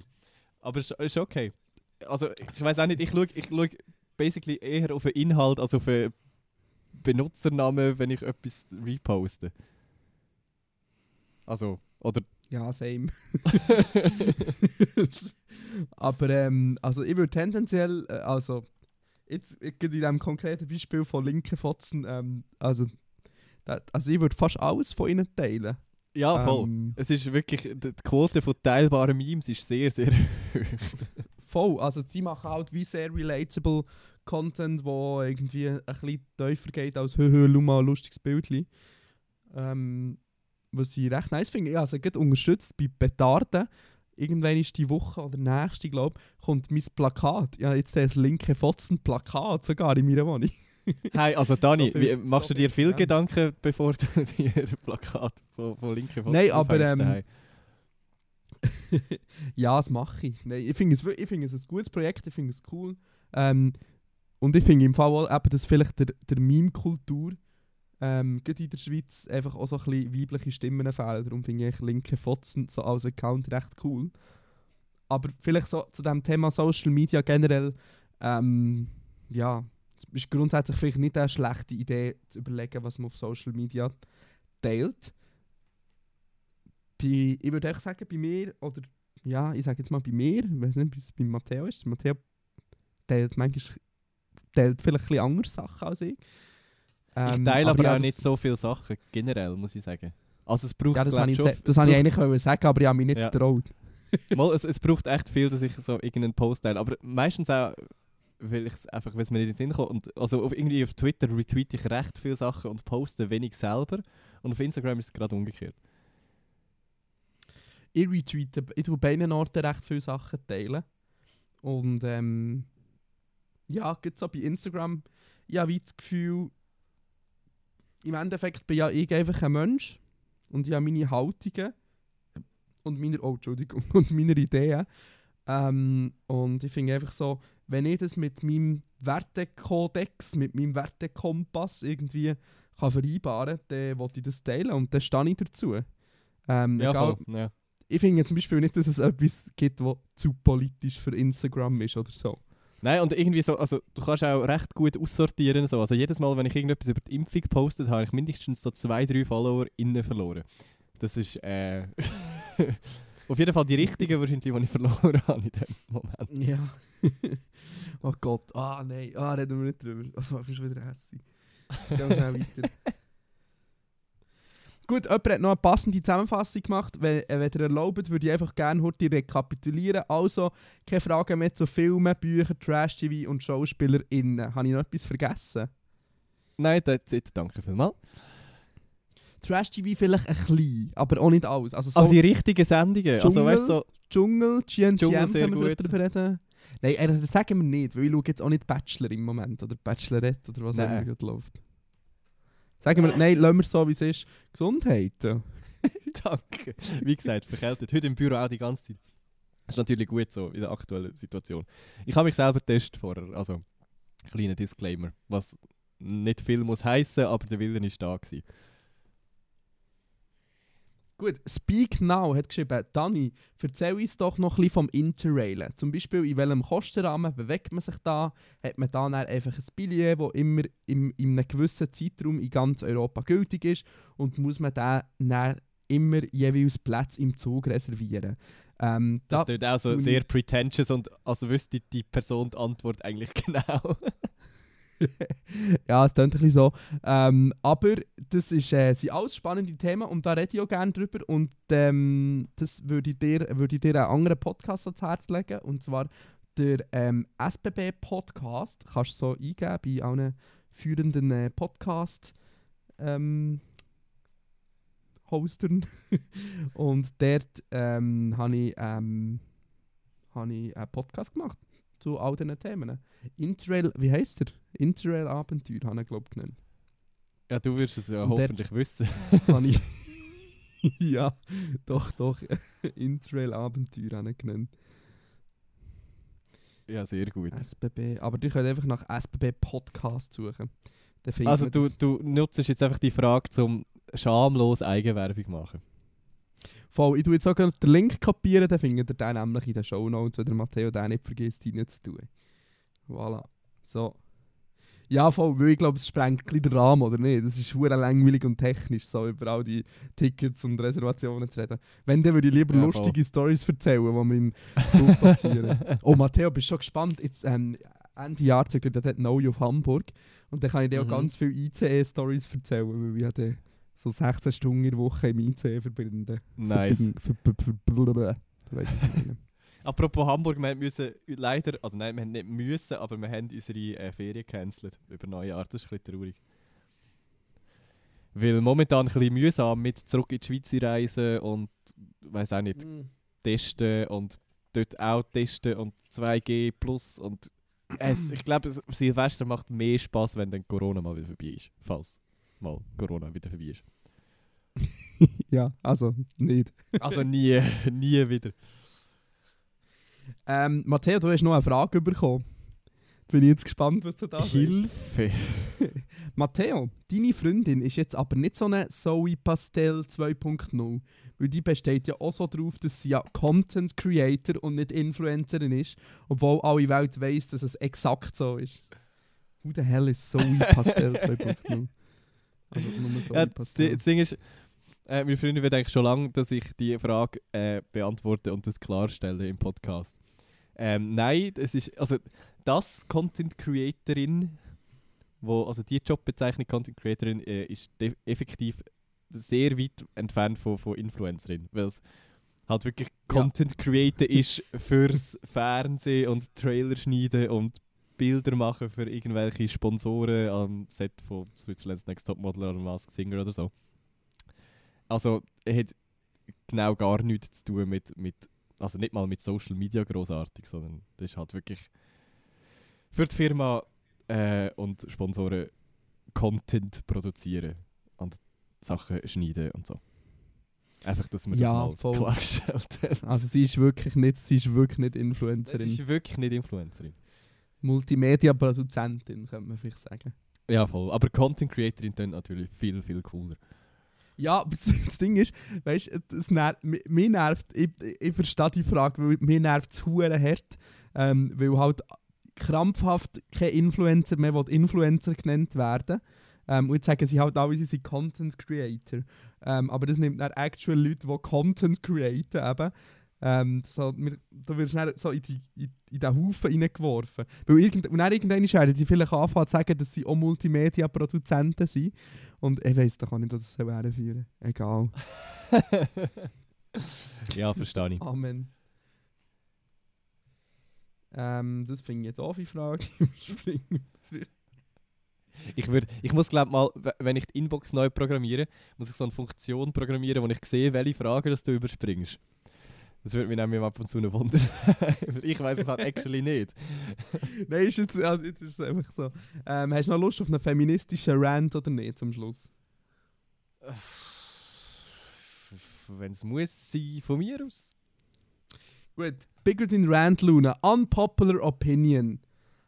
Aber ist, ist okay. Also, ich weiß auch nicht, ich schaue ich schau basically eher auf den Inhalt als auf den Benutzernamen, wenn ich etwas reposte. Also, oder.
Ja, same. (laughs) (laughs) Aber ähm, also ich würde tendenziell, äh, also jetzt in diesem konkreten Beispiel von linken Fotzen, ähm, also, da, also ich würde fast alles von ihnen teilen.
Ja, voll.
Ähm,
Es ist wirklich, die Quote von teilbaren Memes ist sehr, sehr (laughs) hoch.
voll, also sie machen halt wie sehr relatable Content, wo irgendwie ein bisschen tiefer geht als «Höhö, schau mal, lustiges Bildchen». Ähm, was ich recht nice finde. Ich habe sie unterstützt bei Petarden. Irgendwann ist die Woche oder nächste, glaube ich, kommt mein Plakat. Ja, jetzt das linke Fotzen-Plakat sogar in meiner Wohnung. (laughs)
Hey, also Dani,
So viel-
machst
so
du dir
viel
viel
Gedanken. (laughs)
Bevor du dir ein Plakat von, von linken
Nein, aber, ähm, (laughs) ja, das mache ich. Nein, ich finde es, ich finde es ein gutes Projekt, ich finde es cool. Ähm, und ich finde im Fall auch, eben, dass vielleicht der, der Meme-Kultur ähm, gerade in der Schweiz einfach auch so ein bisschen weibliche Stimmen fehlen. Darum finde ich linke Fotzen so als Account recht cool. Aber vielleicht so zu dem Thema Social Media generell, ähm, ja, es ist grundsätzlich vielleicht nicht eine schlechte Idee zu überlegen, was man auf Social Media teilt. Bei, ich würde echt sagen, bei mir, oder ja, ich sage jetzt mal bei mir, ich weiß nicht, wie es bei Matteo ist. Matteo teilt manchmal teilt vielleicht ein bisschen andere Sachen als ich.
Ich
Ähm,
teile aber,
ja,
auch nicht so viele Sachen, generell, muss ich sagen. Also es braucht,
Ja, das
glaub
habe ich,
schon-
das habe ich
braucht-
eigentlich sagen, aber ich habe mich nicht
Ja.
getraut. (laughs)
Mal, es, es braucht echt viel, dass ich so irgendeinen Post teile. Aber meistens auch, weil ich es einfach, weil es mir nicht in den Sinn kommt. Und also auf, irgendwie auf Twitter retweete ich recht viele Sachen und poste wenig selber. Und auf Instagram ist es gerade umgekehrt.
Ich retweete, ich tue bei beiden Orten recht viele Sachen teilen. Und ähm, ja, gibt so bei Instagram, ich habe wie das Gefühl, im Endeffekt bin ja ich einfach ein Mensch und ich habe meine Haltungen und meine, oh, Entschuldigung, (laughs) und meine Ideen. Ähm, und ich finde einfach so, wenn ich das mit meinem Wertekodex, mit meinem Wertekompass irgendwie kann vereinbaren kann, dann will ich das teilen und dann stehe ich dazu. Ähm,
Ja,
egal,
voll. Ja.
ich finde zum Beispiel nicht, dass es etwas gibt, was zu politisch für Instagram ist oder so.
Nein, und irgendwie so, also du kannst auch recht gut aussortieren. So. Also jedes Mal, wenn ich irgendetwas über die Impfung postet, habe ich mindestens so zwei, drei Follower innen verloren. Das ist äh, (laughs) auf jeden Fall die richtigen wahrscheinlich, die ich verloren habe in dem Moment.
Ja. (laughs) oh Gott, ah nein, ah, reden wir nicht drüber. Also, ich bin schon wieder hässlich. Gehen wir schnell weiter. (laughs) Gut, jemand hat noch eine passende Zusammenfassung gemacht. Wenn, äh, wenn ihr erlaubt, würde ich einfach gerne heute rekapitulieren. Also, keine Fragen mehr zu Filmen, Büchern, Trash-TV und SchauspielerInnen. Habe ich noch etwas vergessen?
Nein, that's it. Danke vielmals.
Trash-TV vielleicht ein bisschen, aber auch nicht alles. Also so
Aber die richtigen Sendungen, also
Dschungel?
weißt du, so,
Dschungel, GNTM können wir darüber reden. Nein, das sagen wir nicht, weil ich schaue jetzt auch nicht Bachelor im Moment oder Bachelorette oder was auch immer läuft. Sagen wir, nein, lassen wir es so, wie es ist. Gesundheit. (laughs)
danke. Wie gesagt, verkältet. Heute im Büro auch die ganze Zeit. Das ist natürlich gut so in der aktuellen Situation. Ich habe mich selber getestet vorher, also kleiner Disclaimer, was nicht viel muss heißen, aber der Wille ist da gewesen.
Gut, Speak Now hat geschrieben, Dani, erzähl uns doch noch ein bisschen vom Interrailen. Zum Beispiel, in welchem Kostenrahmen bewegt man sich da? Hat man da dann einfach ein Billet, das immer im, in einem gewissen Zeitraum in ganz Europa gültig ist? Und muss man da dann immer jeweils Plätze im Zug reservieren? Ähm,
Das
da,
ist auch so sehr pretentious und als wüsste die Person die Antwort eigentlich (laughs) genau. (laughs)
ja, es klingt ein bisschen so. Ähm, aber das ist, äh, sind alles spannende Themen und da rede ich auch gerne drüber. Und ähm, das würde ich, dir, würde ich dir einen anderen Podcast ans Herz legen. Und zwar der ähm, SBB-Podcast. Kannst du so eingeben bei allen führenden äh, Podcast ähm, Hostern. (laughs) Und dort ähm, habe ich, ähm, hab ich einen Podcast gemacht zu all diesen Themen. Interrail, wie heisst der? Interrail-Abenteuer, habe ich glaube genannt.
Ja, du wirst es ja
Und der-
hoffentlich wissen. (laughs)
ich. (laughs) ja, doch, doch. (laughs) Interrail-Abenteuer habe ich genannt.
Ja, sehr gut.
SBB. Aber ihr könnt einfach nach SBB Podcast suchen.
Also du, du nutzt jetzt einfach die Frage zum schamlos Eigenwerbung machen.
Voll, ich tue jetzt auch den Link kopieren, dann findet ihr den nämlich in den Shownotes, wenn der Matteo den nicht vergisst, reinzutun. Voilà. So. Ja, voll, weil ich glaube, es sprengt ein bisschen den Rahmen, oder nicht? Das ist hure langweilig und technisch, so über all die Tickets und Reservationen zu reden. Wenn, dann würde ich lieber
Ja,
lustige Stories erzählen, die mir im Zug passieren. (laughs) oh, Matteo, bist du schon gespannt? Jetzt, ähm, Ende Jahr zögert der Neu auf Hamburg. Und dann kann ich dir auch
Mhm.
ganz viele ICE-Stories erzählen, weil wir dann so 16 Stunden in der Woche im ICE verbinden.
nice. (laughs) Apropos Hamburg, wir müssen leider, also nein, wir haben nicht müssen, aber wir haben unsere äh, Ferien gecancelt über Neujahr. Das ist ein bisschen traurig. Weil momentan ein bisschen mühsam mit zurück in die Schweiz reisen und weiß auch nicht, testen und dort auch testen und 2G plus und es, ich glaube, es- Silvester macht mehr Spaß, wenn dann Corona mal wieder vorbei ist. Falls mal Corona wieder vorbei ist. (laughs)
ja, also nicht.
Also nie, (laughs) nie wieder.
Ähm, Matteo, du hast noch eine Frage bekommen. Bin ich jetzt gespannt, was du da sagst.
Hilfe! (laughs)
Matteo, deine Freundin ist jetzt aber nicht so eine Zoe Pastel 2.0, weil die besteht ja auch so darauf, dass sie ja Content Creator und nicht Influencerin ist, obwohl alle Welt weiss, dass es exakt so ist. Who the hell ist Zoe Pastel 2.0? Also nur Zoe
Ja,
Pastel.
das Ding ist, äh, meine Freundin will eigentlich schon lange, dass ich die Frage äh, beantworte und das klarstelle im Podcast. Ähm, nein, es ist, also das Content Creatorin, wo, also die Jobbezeichnung Content Creatorin äh, ist effektiv sehr weit entfernt von, von Influencerin, weil es halt wirklich Content Creator ist fürs Fernsehen und Trailer schneiden und Bilder machen für irgendwelche Sponsoren am Set von Switzerland's Next Top Model oder Mask Singer oder so. Also, er hat genau gar nichts zu tun mit, mit also nicht mal mit Social Media großartig, sondern das ist halt wirklich für die Firma äh, und Sponsoren Content produzieren und Sachen schneiden und so. Einfach, dass wir
Ja,
das mal
voll.
klargestellt haben. (laughs)
Also sie ist wirklich nicht, sie ist wirklich nicht Influencerin.
ist wirklich nicht Influencerin.
Multimedia-Produzentin, könnte man vielleicht sagen.
Ja, voll. Aber Content Creatorin dann natürlich viel, viel cooler.
Ja, (laughs) das, Ding ist, weißt du, ner mi- mich nervt, ich, ich verstehe die Frage, weil mir nervt es hart, ähm, weil halt krampfhaft kein Influencer mehr will Influencer genannt werden. Ähm, und jetzt sagen sie halt alle, sie sind Content Creator. Ähm, aber das nimmt dann actual Leute, die Content createn eben. Ähm, so, wir, da wirst du dann so in, die, in, in den Haufen reingeworfen. Weil irgend, und dann irgendwann werden sie vielleicht anfangen zu sagen, dass sie auch Multimedia-Produzenten sind. Und ich weiss doch auch nicht, was das wäre führen. Egal. (laughs)
ja, verstehe ich.
Amen. Ähm, das finde ich eine doofe Frage. (laughs)
Ich, würd, ich muss glaube mal, wenn ich die Inbox neu programmiere, muss ich so eine Funktion programmieren, wo ich sehe, welche Fragen du überspringst. Das würde mich nämlich ab und zu wundern. (laughs) Ich weiß es halt actually nicht. (laughs)
Nein, ist jetzt, also jetzt ist es einfach so. Ähm, hast du noch Lust auf einen feministischen Rant oder nicht zum Schluss?
Wenn es muss sein, von mir aus.
Gut. Bigger than Rant Luna. Unpopular Opinion.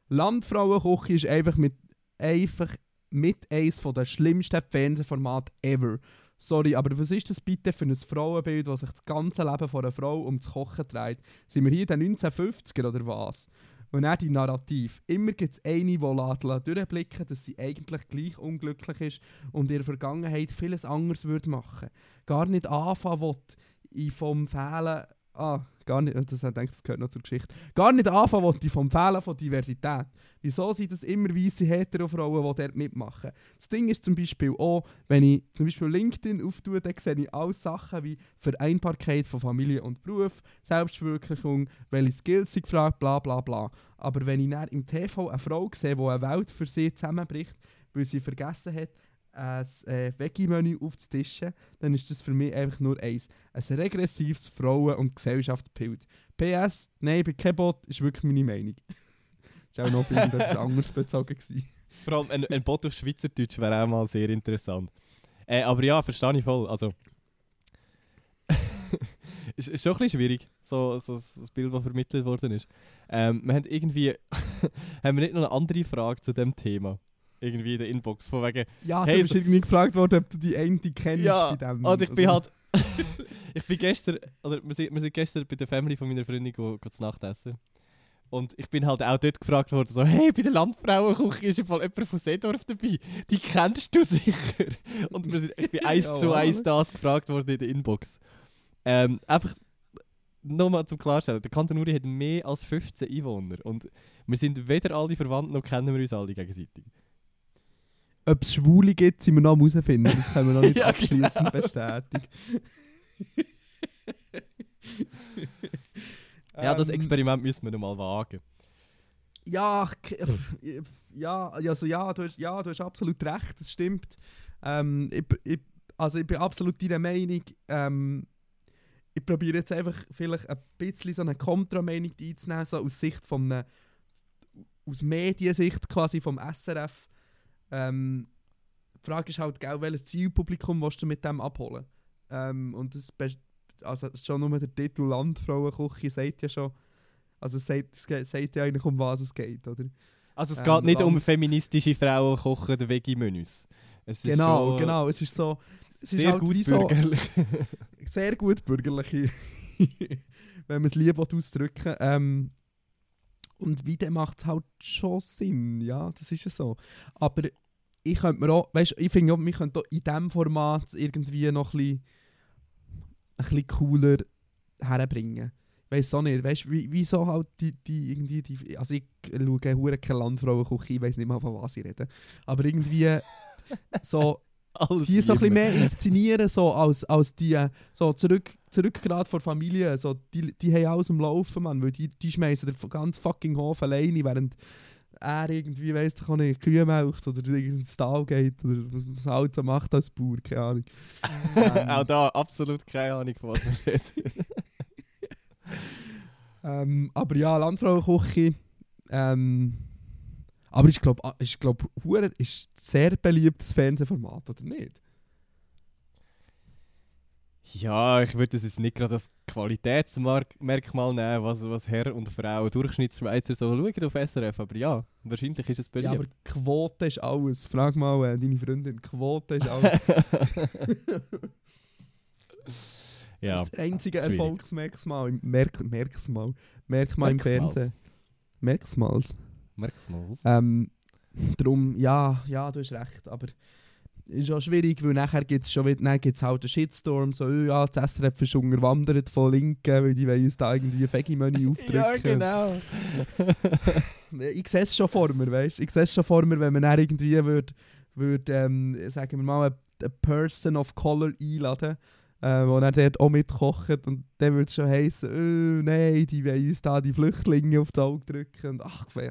Landfrauenküche ist einfach mit, einfach mit eines der schlimmsten Fernsehformate ever. Sorry, aber was ist das bitte für ein Frauenbild, das sich das ganze Leben von einer Frau ums Kochen dreht? Sind wir hier in den 1950er oder was? Und dann die Narrativ. Immer gibt es eine, die lässt durchblicken dass sie eigentlich gleich unglücklich ist und der Vergangenheit vieles anderes würde machen. Gar nicht anfangen will, vom Fehlen Ah, gar nicht, das denke, das gehört noch zur Geschichte. Gar nicht anfangen wollte vom Fehlen von Diversität. Wieso sind das immer weisse Hetero-Frauen, die dort mitmachen? Das Ding ist zum Beispiel auch, wenn ich zum Beispiel LinkedIn auftue, dann sehe ich alles Sachen wie Vereinbarkeit von Familie und Beruf, Selbstverwirklichung, welche Skills sie gefragt, bla bla bla. Aber wenn ich dann im TV eine Frau sehe, die eine Welt für sie zusammenbricht, weil sie vergessen hat, ein äh, Veggie-Menü aufzutischen, dann ist das für mich einfach nur eins. Ein regressives Frauen- und Gesellschaftsbild. PS, nein, ich bin kein Bot, ist wirklich meine Meinung. (laughs) ist auch noch auf irgendetwas (laughs) anderes bezogen gewesen.
Vor allem ein, ein Bot auf Schweizerdeutsch wäre auch mal sehr interessant. Äh, aber ja, verstehe ich voll. Also. (laughs) ist, ist schon ein bisschen schwierig, so, so das Bild, das vermittelt worden ist. Ähm, wir haben irgendwie. haben wir nicht noch eine andere Frage zu dem Thema? Irgendwie in der Inbox. Von wegen.
Ja,
Hey,
du bist
so-
irgendwie gefragt worden, ob du die eine kennst
Ja,
bei dem.
Und ich bin
Also-
halt. (laughs) (laughs) ich bin gestern. Oder wir sind, wir sind gestern bei der Family von meiner Freundin go, go zu Nacht essen. Und ich bin halt auch dort gefragt worden, so, hey, bei der Landfrauenküche ist im Fall jemand von Seedorf dabei. Die kennst du sicher. (laughs) Und wir sind, ich bin eins zu eins das gefragt worden in der Inbox. Ähm, einfach nochmal zum Klarstellen, der Kanton Uri hat mehr als 15 Einwohner. Und wir sind weder alle verwandt, noch kennen wir uns alle gegenseitig.
Ob es Schwule gibt, sind wir noch am herausfinden. Das können wir noch nicht (laughs)
Ja,
abschließend
genau.
bestätigen. (laughs)
Ja, das
Ähm,
Experiment müssen wir noch mal wagen.
Ja, ja, also ja, du hast, ja, du hast absolut recht, das stimmt. Ähm, ich, ich, also ich bin absolut deiner Meinung. Ähm, ich probiere jetzt einfach vielleicht ein bisschen so eine Kontrameinung einzunehmen, so aus Sicht von einem, aus Mediensicht quasi vom SRF. Ähm, die Frage ist halt, gell, welches Zielpublikum willst du mit dem abholen? Ähm, und das also schon nur der Titel Landfrauenküche sagt ja schon, also sagt, sagt ja eigentlich um was es geht, oder?
Also es
Ähm,
geht nicht um
Land-
feministische Frauen kochen oder Veggie-Menüs. Ist
Genau,
schon
genau. Es ist so, es ist
sehr
halt
gut
so,
bürgerlich. (laughs) (laughs)
sehr gut bürgerliche, (laughs) wenn man es lieber ausdrücken ähm, Und wie macht es halt schon Sinn, ja, das ist ja so. Aber ich könnte mir auch, weißt, ich finde wir könnten in diesem Format irgendwie noch ein bisschen, ein bisschen cooler herbringen. Weiß auch nicht, weißt wie, wieso halt die, die irgendwie, die, also ich schaue hure keine Landfrauenküche, ich weiß nicht mal, von was ich rede. Aber irgendwie (laughs) so,
Alles
die so ein bisschen mehr inszenieren, so als, als die, so zurück, zurück gerade vor Familie, so, die, die haben alles am Laufen, Mann, weil die, die schmeißen den ganz fucking Hof alleine, während er irgendwie, weiss ich auch nicht, Kühe melkt oder irgendwie ins Tal geht oder was er halt so macht als Bauer, keine Ahnung. (laughs) Ähm,
Auch da absolut keine Ahnung, was man redet. (laughs)
ähm, aber ja, Landfrauenküche, ähm, aber ich glaube, ich glaube, ist sehr beliebtes Fernsehformat, oder nicht?
Ja, ich würde das jetzt nicht gerade als Qualitätsmerkmal nehmen, was, was Herr und Frau Durchschnittsschweizer so schauen auf SRF, aber ja, wahrscheinlich ist es
Ja, aber
beliebt.
Quote ist alles. Frag mal äh, deine Freundin, Quote ist alles. (laughs)
ja,
Das ist das einzige
schwierig.
Erfolgsmerkmal im Merk, Merksmal. Merkmal im
Merksmals.
Fernsehen. Merksmals.
merk's mal.
Ähm, darum, ja, ja, du hast recht, aber ist auch schwierig, weil nachher gibt es schon wieder, dann gibt's halt einen Shitstorm, so, ja, das SRF ist unterwandert von Linken, weil die wollen uns da irgendwie Veggie-Menü (laughs) aufdrücken.
Ja, genau. (laughs)
Ich sehe es schon vor mir, weißt Ich sehe es schon vor mir, wenn man dann irgendwie würde, würd, ähm, sagen wir mal, eine, Person of Color einladen, äh, wo dann dort auch mitkocht und dann würde es schon heißen, oh, nein, die wollen uns da die Flüchtlinge auf Auge drücken und ach, pff.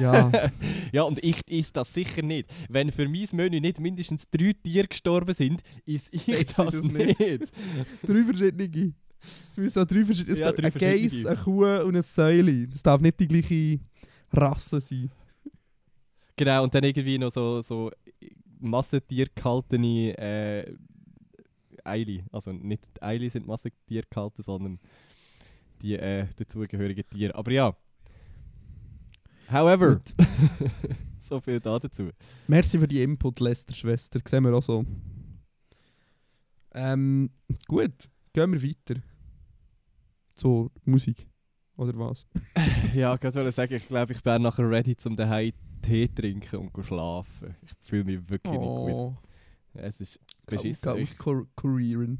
Ja, (laughs)
ja, und ich is das sicher nicht. Wenn für mein Menü nicht mindestens drei Tiere gestorben sind, is ich
ich
das,
das
nicht.
nicht. (laughs) drei verschiedene. Es müssen auch drei verschiedene, es
Ja, drei
ein Geiss, eine Kuh und ein Säule. Das darf nicht die gleiche Rasse sein.
Genau, und dann irgendwie noch so, so Massentier gehaltene äh, Eile. Also nicht Eile sind Massentier gehalten, sondern die äh, dazugehörigen Tiere. Aber ja. However, (laughs) so viel da dazu.
Merci für die Input, Lester-Schwester. Sehen wir auch so. Ähm, gut, gehen wir weiter. Zur Musik. Oder was? (laughs)
Ja, ich wollte sagen, ich glaube, ich bin nachher ready, zum daheim Tee trinken und go schlafen. Ich fühle mich wirklich nicht gut.
Oh,
Es ist... Beschissen. Ich,
Kur- Kurieren.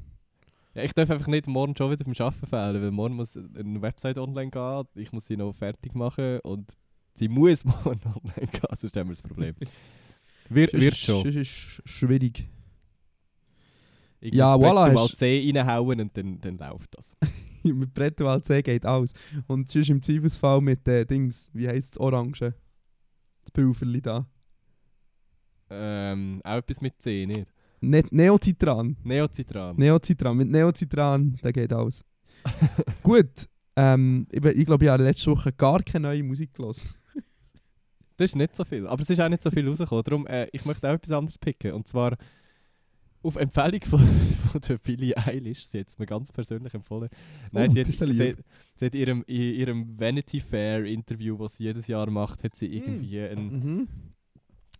Ja, ich darf einfach nicht morgen schon wieder beim Arbeiten fehlen, weil morgen muss eine Website online gehen, ich muss sie noch fertig machen und sie muss morgen online gehen, sonst haben wir das Problem. Wir, wird schon.
Das ist schwierig.
Ich
Ja,
muss
voilà,
mal C reinhauen und dann, dann läuft das. (laughs)
mit Brettelwald C geht alles. Und sonst im Zweifelsfall mit äh, Dings, wie heisst das Orange? Das Pulverli da.
Ähm, auch etwas mit C, nicht?
Ne Neocitran.
Neocitran.
Neocitran. Mit Neocitran, da geht alles. (laughs) Gut. Ähm, ich ich glaube, ich habe letzte Woche gar keine neue Musik gelesen.
Das ist nicht so viel, aber es ist auch nicht so viel rausgekommen. Darum, äh, ich möchte auch etwas anderes picken. Und zwar auf Empfehlung von, (laughs) von der Billie Eilish. Sie hat es mir ganz persönlich empfohlen. Nein,
Oh,
sie, hat, sie, sie hat ihrem, in ihrem Vanity Fair Interview, das sie jedes Jahr macht, hat sie irgendwie ein,
Mhm.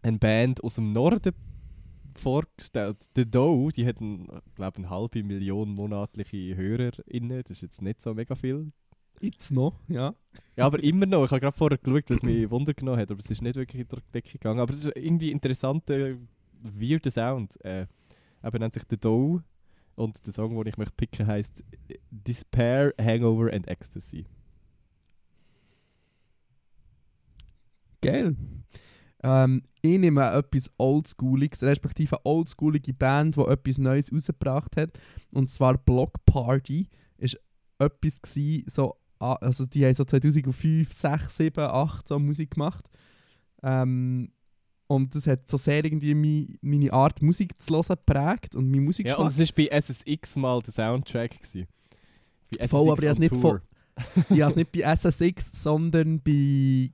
eine Band aus dem Norden vorgestellt. The Doe, die hat, glaube eine halbe Million monatliche HörerInnen. Das ist jetzt nicht so mega viel.
Jetzt noch, ja.
Ja, aber immer noch. Ich habe gerade vorher geschaut, was mich Wunder genommen hat, aber es ist nicht wirklich in die Decke gegangen. Aber es ist irgendwie interessanter, weirder Sound. Äh, eben nennt sich The Doe und der Song, den ich möchte picken, heißt Despair, Hangover and Ecstasy.
Geil. Ähm, ich nehme etwas Oldschooliges, respektive eine oldschoolige Band, die etwas Neues rausgebracht hat. Und zwar Block Party. Ist etwas gsi, so, also die haben so 2005, 6, 7, 8 so Musik gemacht. Ähm, und das hat so sehr irgendwie mi, meine Art Musik zu hören geprägt und meine Musik
Ja, und es war bei SSX mal der Soundtrack. Gewesen. Bei
Voll, aber ich nicht voll- (laughs) ich habe es nicht bei SSX, sondern bei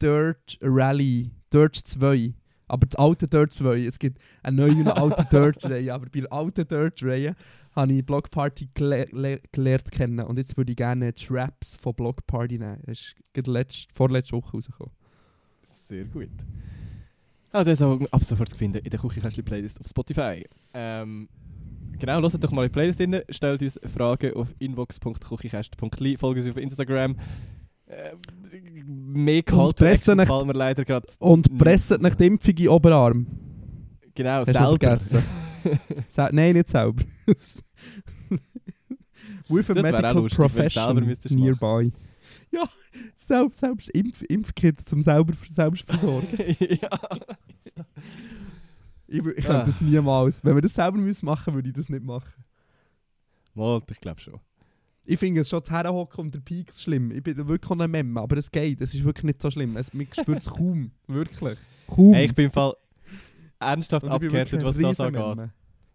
Dirt Rally, Dirt 2. Aber das alte Dirt 2. Es gibt eine neue und (laughs) eine alte Dirt Reihe. Aber bei der alten Dirt Reihe habe ich Block Party gele le gelernt kennen. Und jetzt würde ich gerne Traps von Block Party nehmen. Das ist gerade letzt, vorletzte Woche rausgekommen.
Sehr gut. Also, der Song ab sofort zu finden in der Küchenkästchen-Playlist auf Spotify. Ähm, genau, hört doch mal in die Playlist rein, stellt uns Fragen auf inbox.küchenkästchen.li, folgt uns auf Instagram. Ähm, mehr
nicht-
fallen mir leider gerade...
Und presset nach die Impfung in den Oberarm.
Genau,
Hast
selber.
vergessen? (laughs) Se Nein, nicht selber. (laughs) With a
Das
medical
lustig,
profession nearby. Ja, selbst, selbst Impf Impfkit zum selber selbst versorgen. (laughs)
ja.
ich ich könnte das niemals. Wenn wir das selber müssen machen, würde ich das nicht machen.
Mal, ich glaube schon.
Ich finde es schon das Herrenhocken und der Peak schlimm. Ich bin da wirklich ein Memme, aber es geht. Es ist wirklich nicht so schlimm. Es, man spürt es kaum. (laughs) Wirklich. Kaum.
Hey, ich bin im Fall ernsthaft abgehärtet, was das angeht.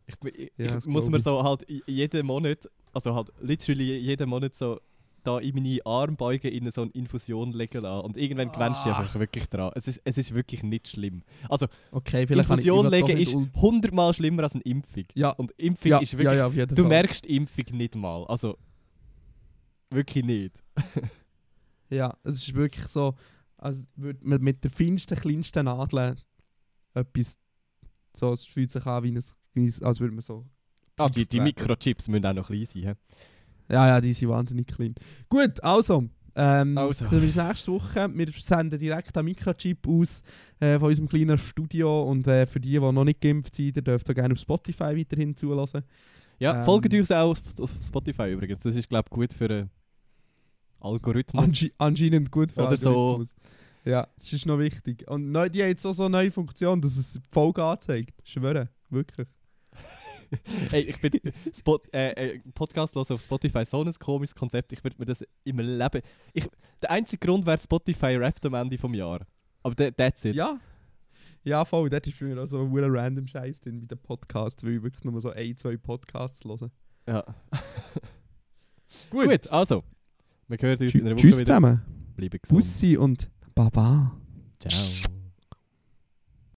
Ich, bin- ich,
Ja,
ich muss mir so halt jeden Monat, also halt literally jeden Monat so da in meine Armbeuge in so eine Infusion legen lassen. Und irgendwann gewöhnst du dich
Ah.
einfach wirklich dran. Es ist, es ist wirklich nicht schlimm. Also,
Okay,
Infusion legen ist hundertmal schlimmer als eine Impfung.
Ja,
Und Impfung
ja,
ist wirklich...
ja,
du
Fall.
merkst Impfung nicht mal. Also, wirklich nicht. (laughs)
Ja, es ist wirklich so, als würde man mit der feinsten, kleinsten Nadel etwas, so, es fühlt sich an wie ein, als würde man so,
Ah, die, die. Mikrochips müssen auch noch klein sein. hä?
ja, ja, die sind wahnsinnig klein. Gut, also, ähm,
Also.
sehen wir uns nächste Woche. Wir senden direkt einen Mikrochip aus äh, von unserem kleinen Studio und äh, für die, die noch nicht geimpft sind, ihr dürft auch gerne auf Spotify weiterhin zulassen.
Ja,
Ähm.
folgt uns auch auf, auf Spotify übrigens. Das ist, glaube ich, gut für einen Algorithmus.
Ansche anscheinend gut für
Oder so.
Ja, das ist noch wichtig. Und neu, die haben jetzt auch so eine neue Funktion, dass es die Folge anzeigt. Schwöre, wirklich. (laughs)
hey, ich finde Spot, äh, äh, Podcast hören auf Spotify so ein komisches Konzept. Ich würde mir das im Leben. Ich, der einzige Grund wäre Spotify rappt am Ende vom Jahr. Aber that, that's it.
Ja. Ja, voll. Das ist bei mir auch so ein random Scheiß drin bei den Podcasts, weil ich wirklich nur so ein, zwei Podcasts höre.
Ja. Gut. also. Wir hören uns in einer Woche
Tschüss
wieder.
zusammen.
Bleiben gesund.
Bussi und Baba.
Ciao.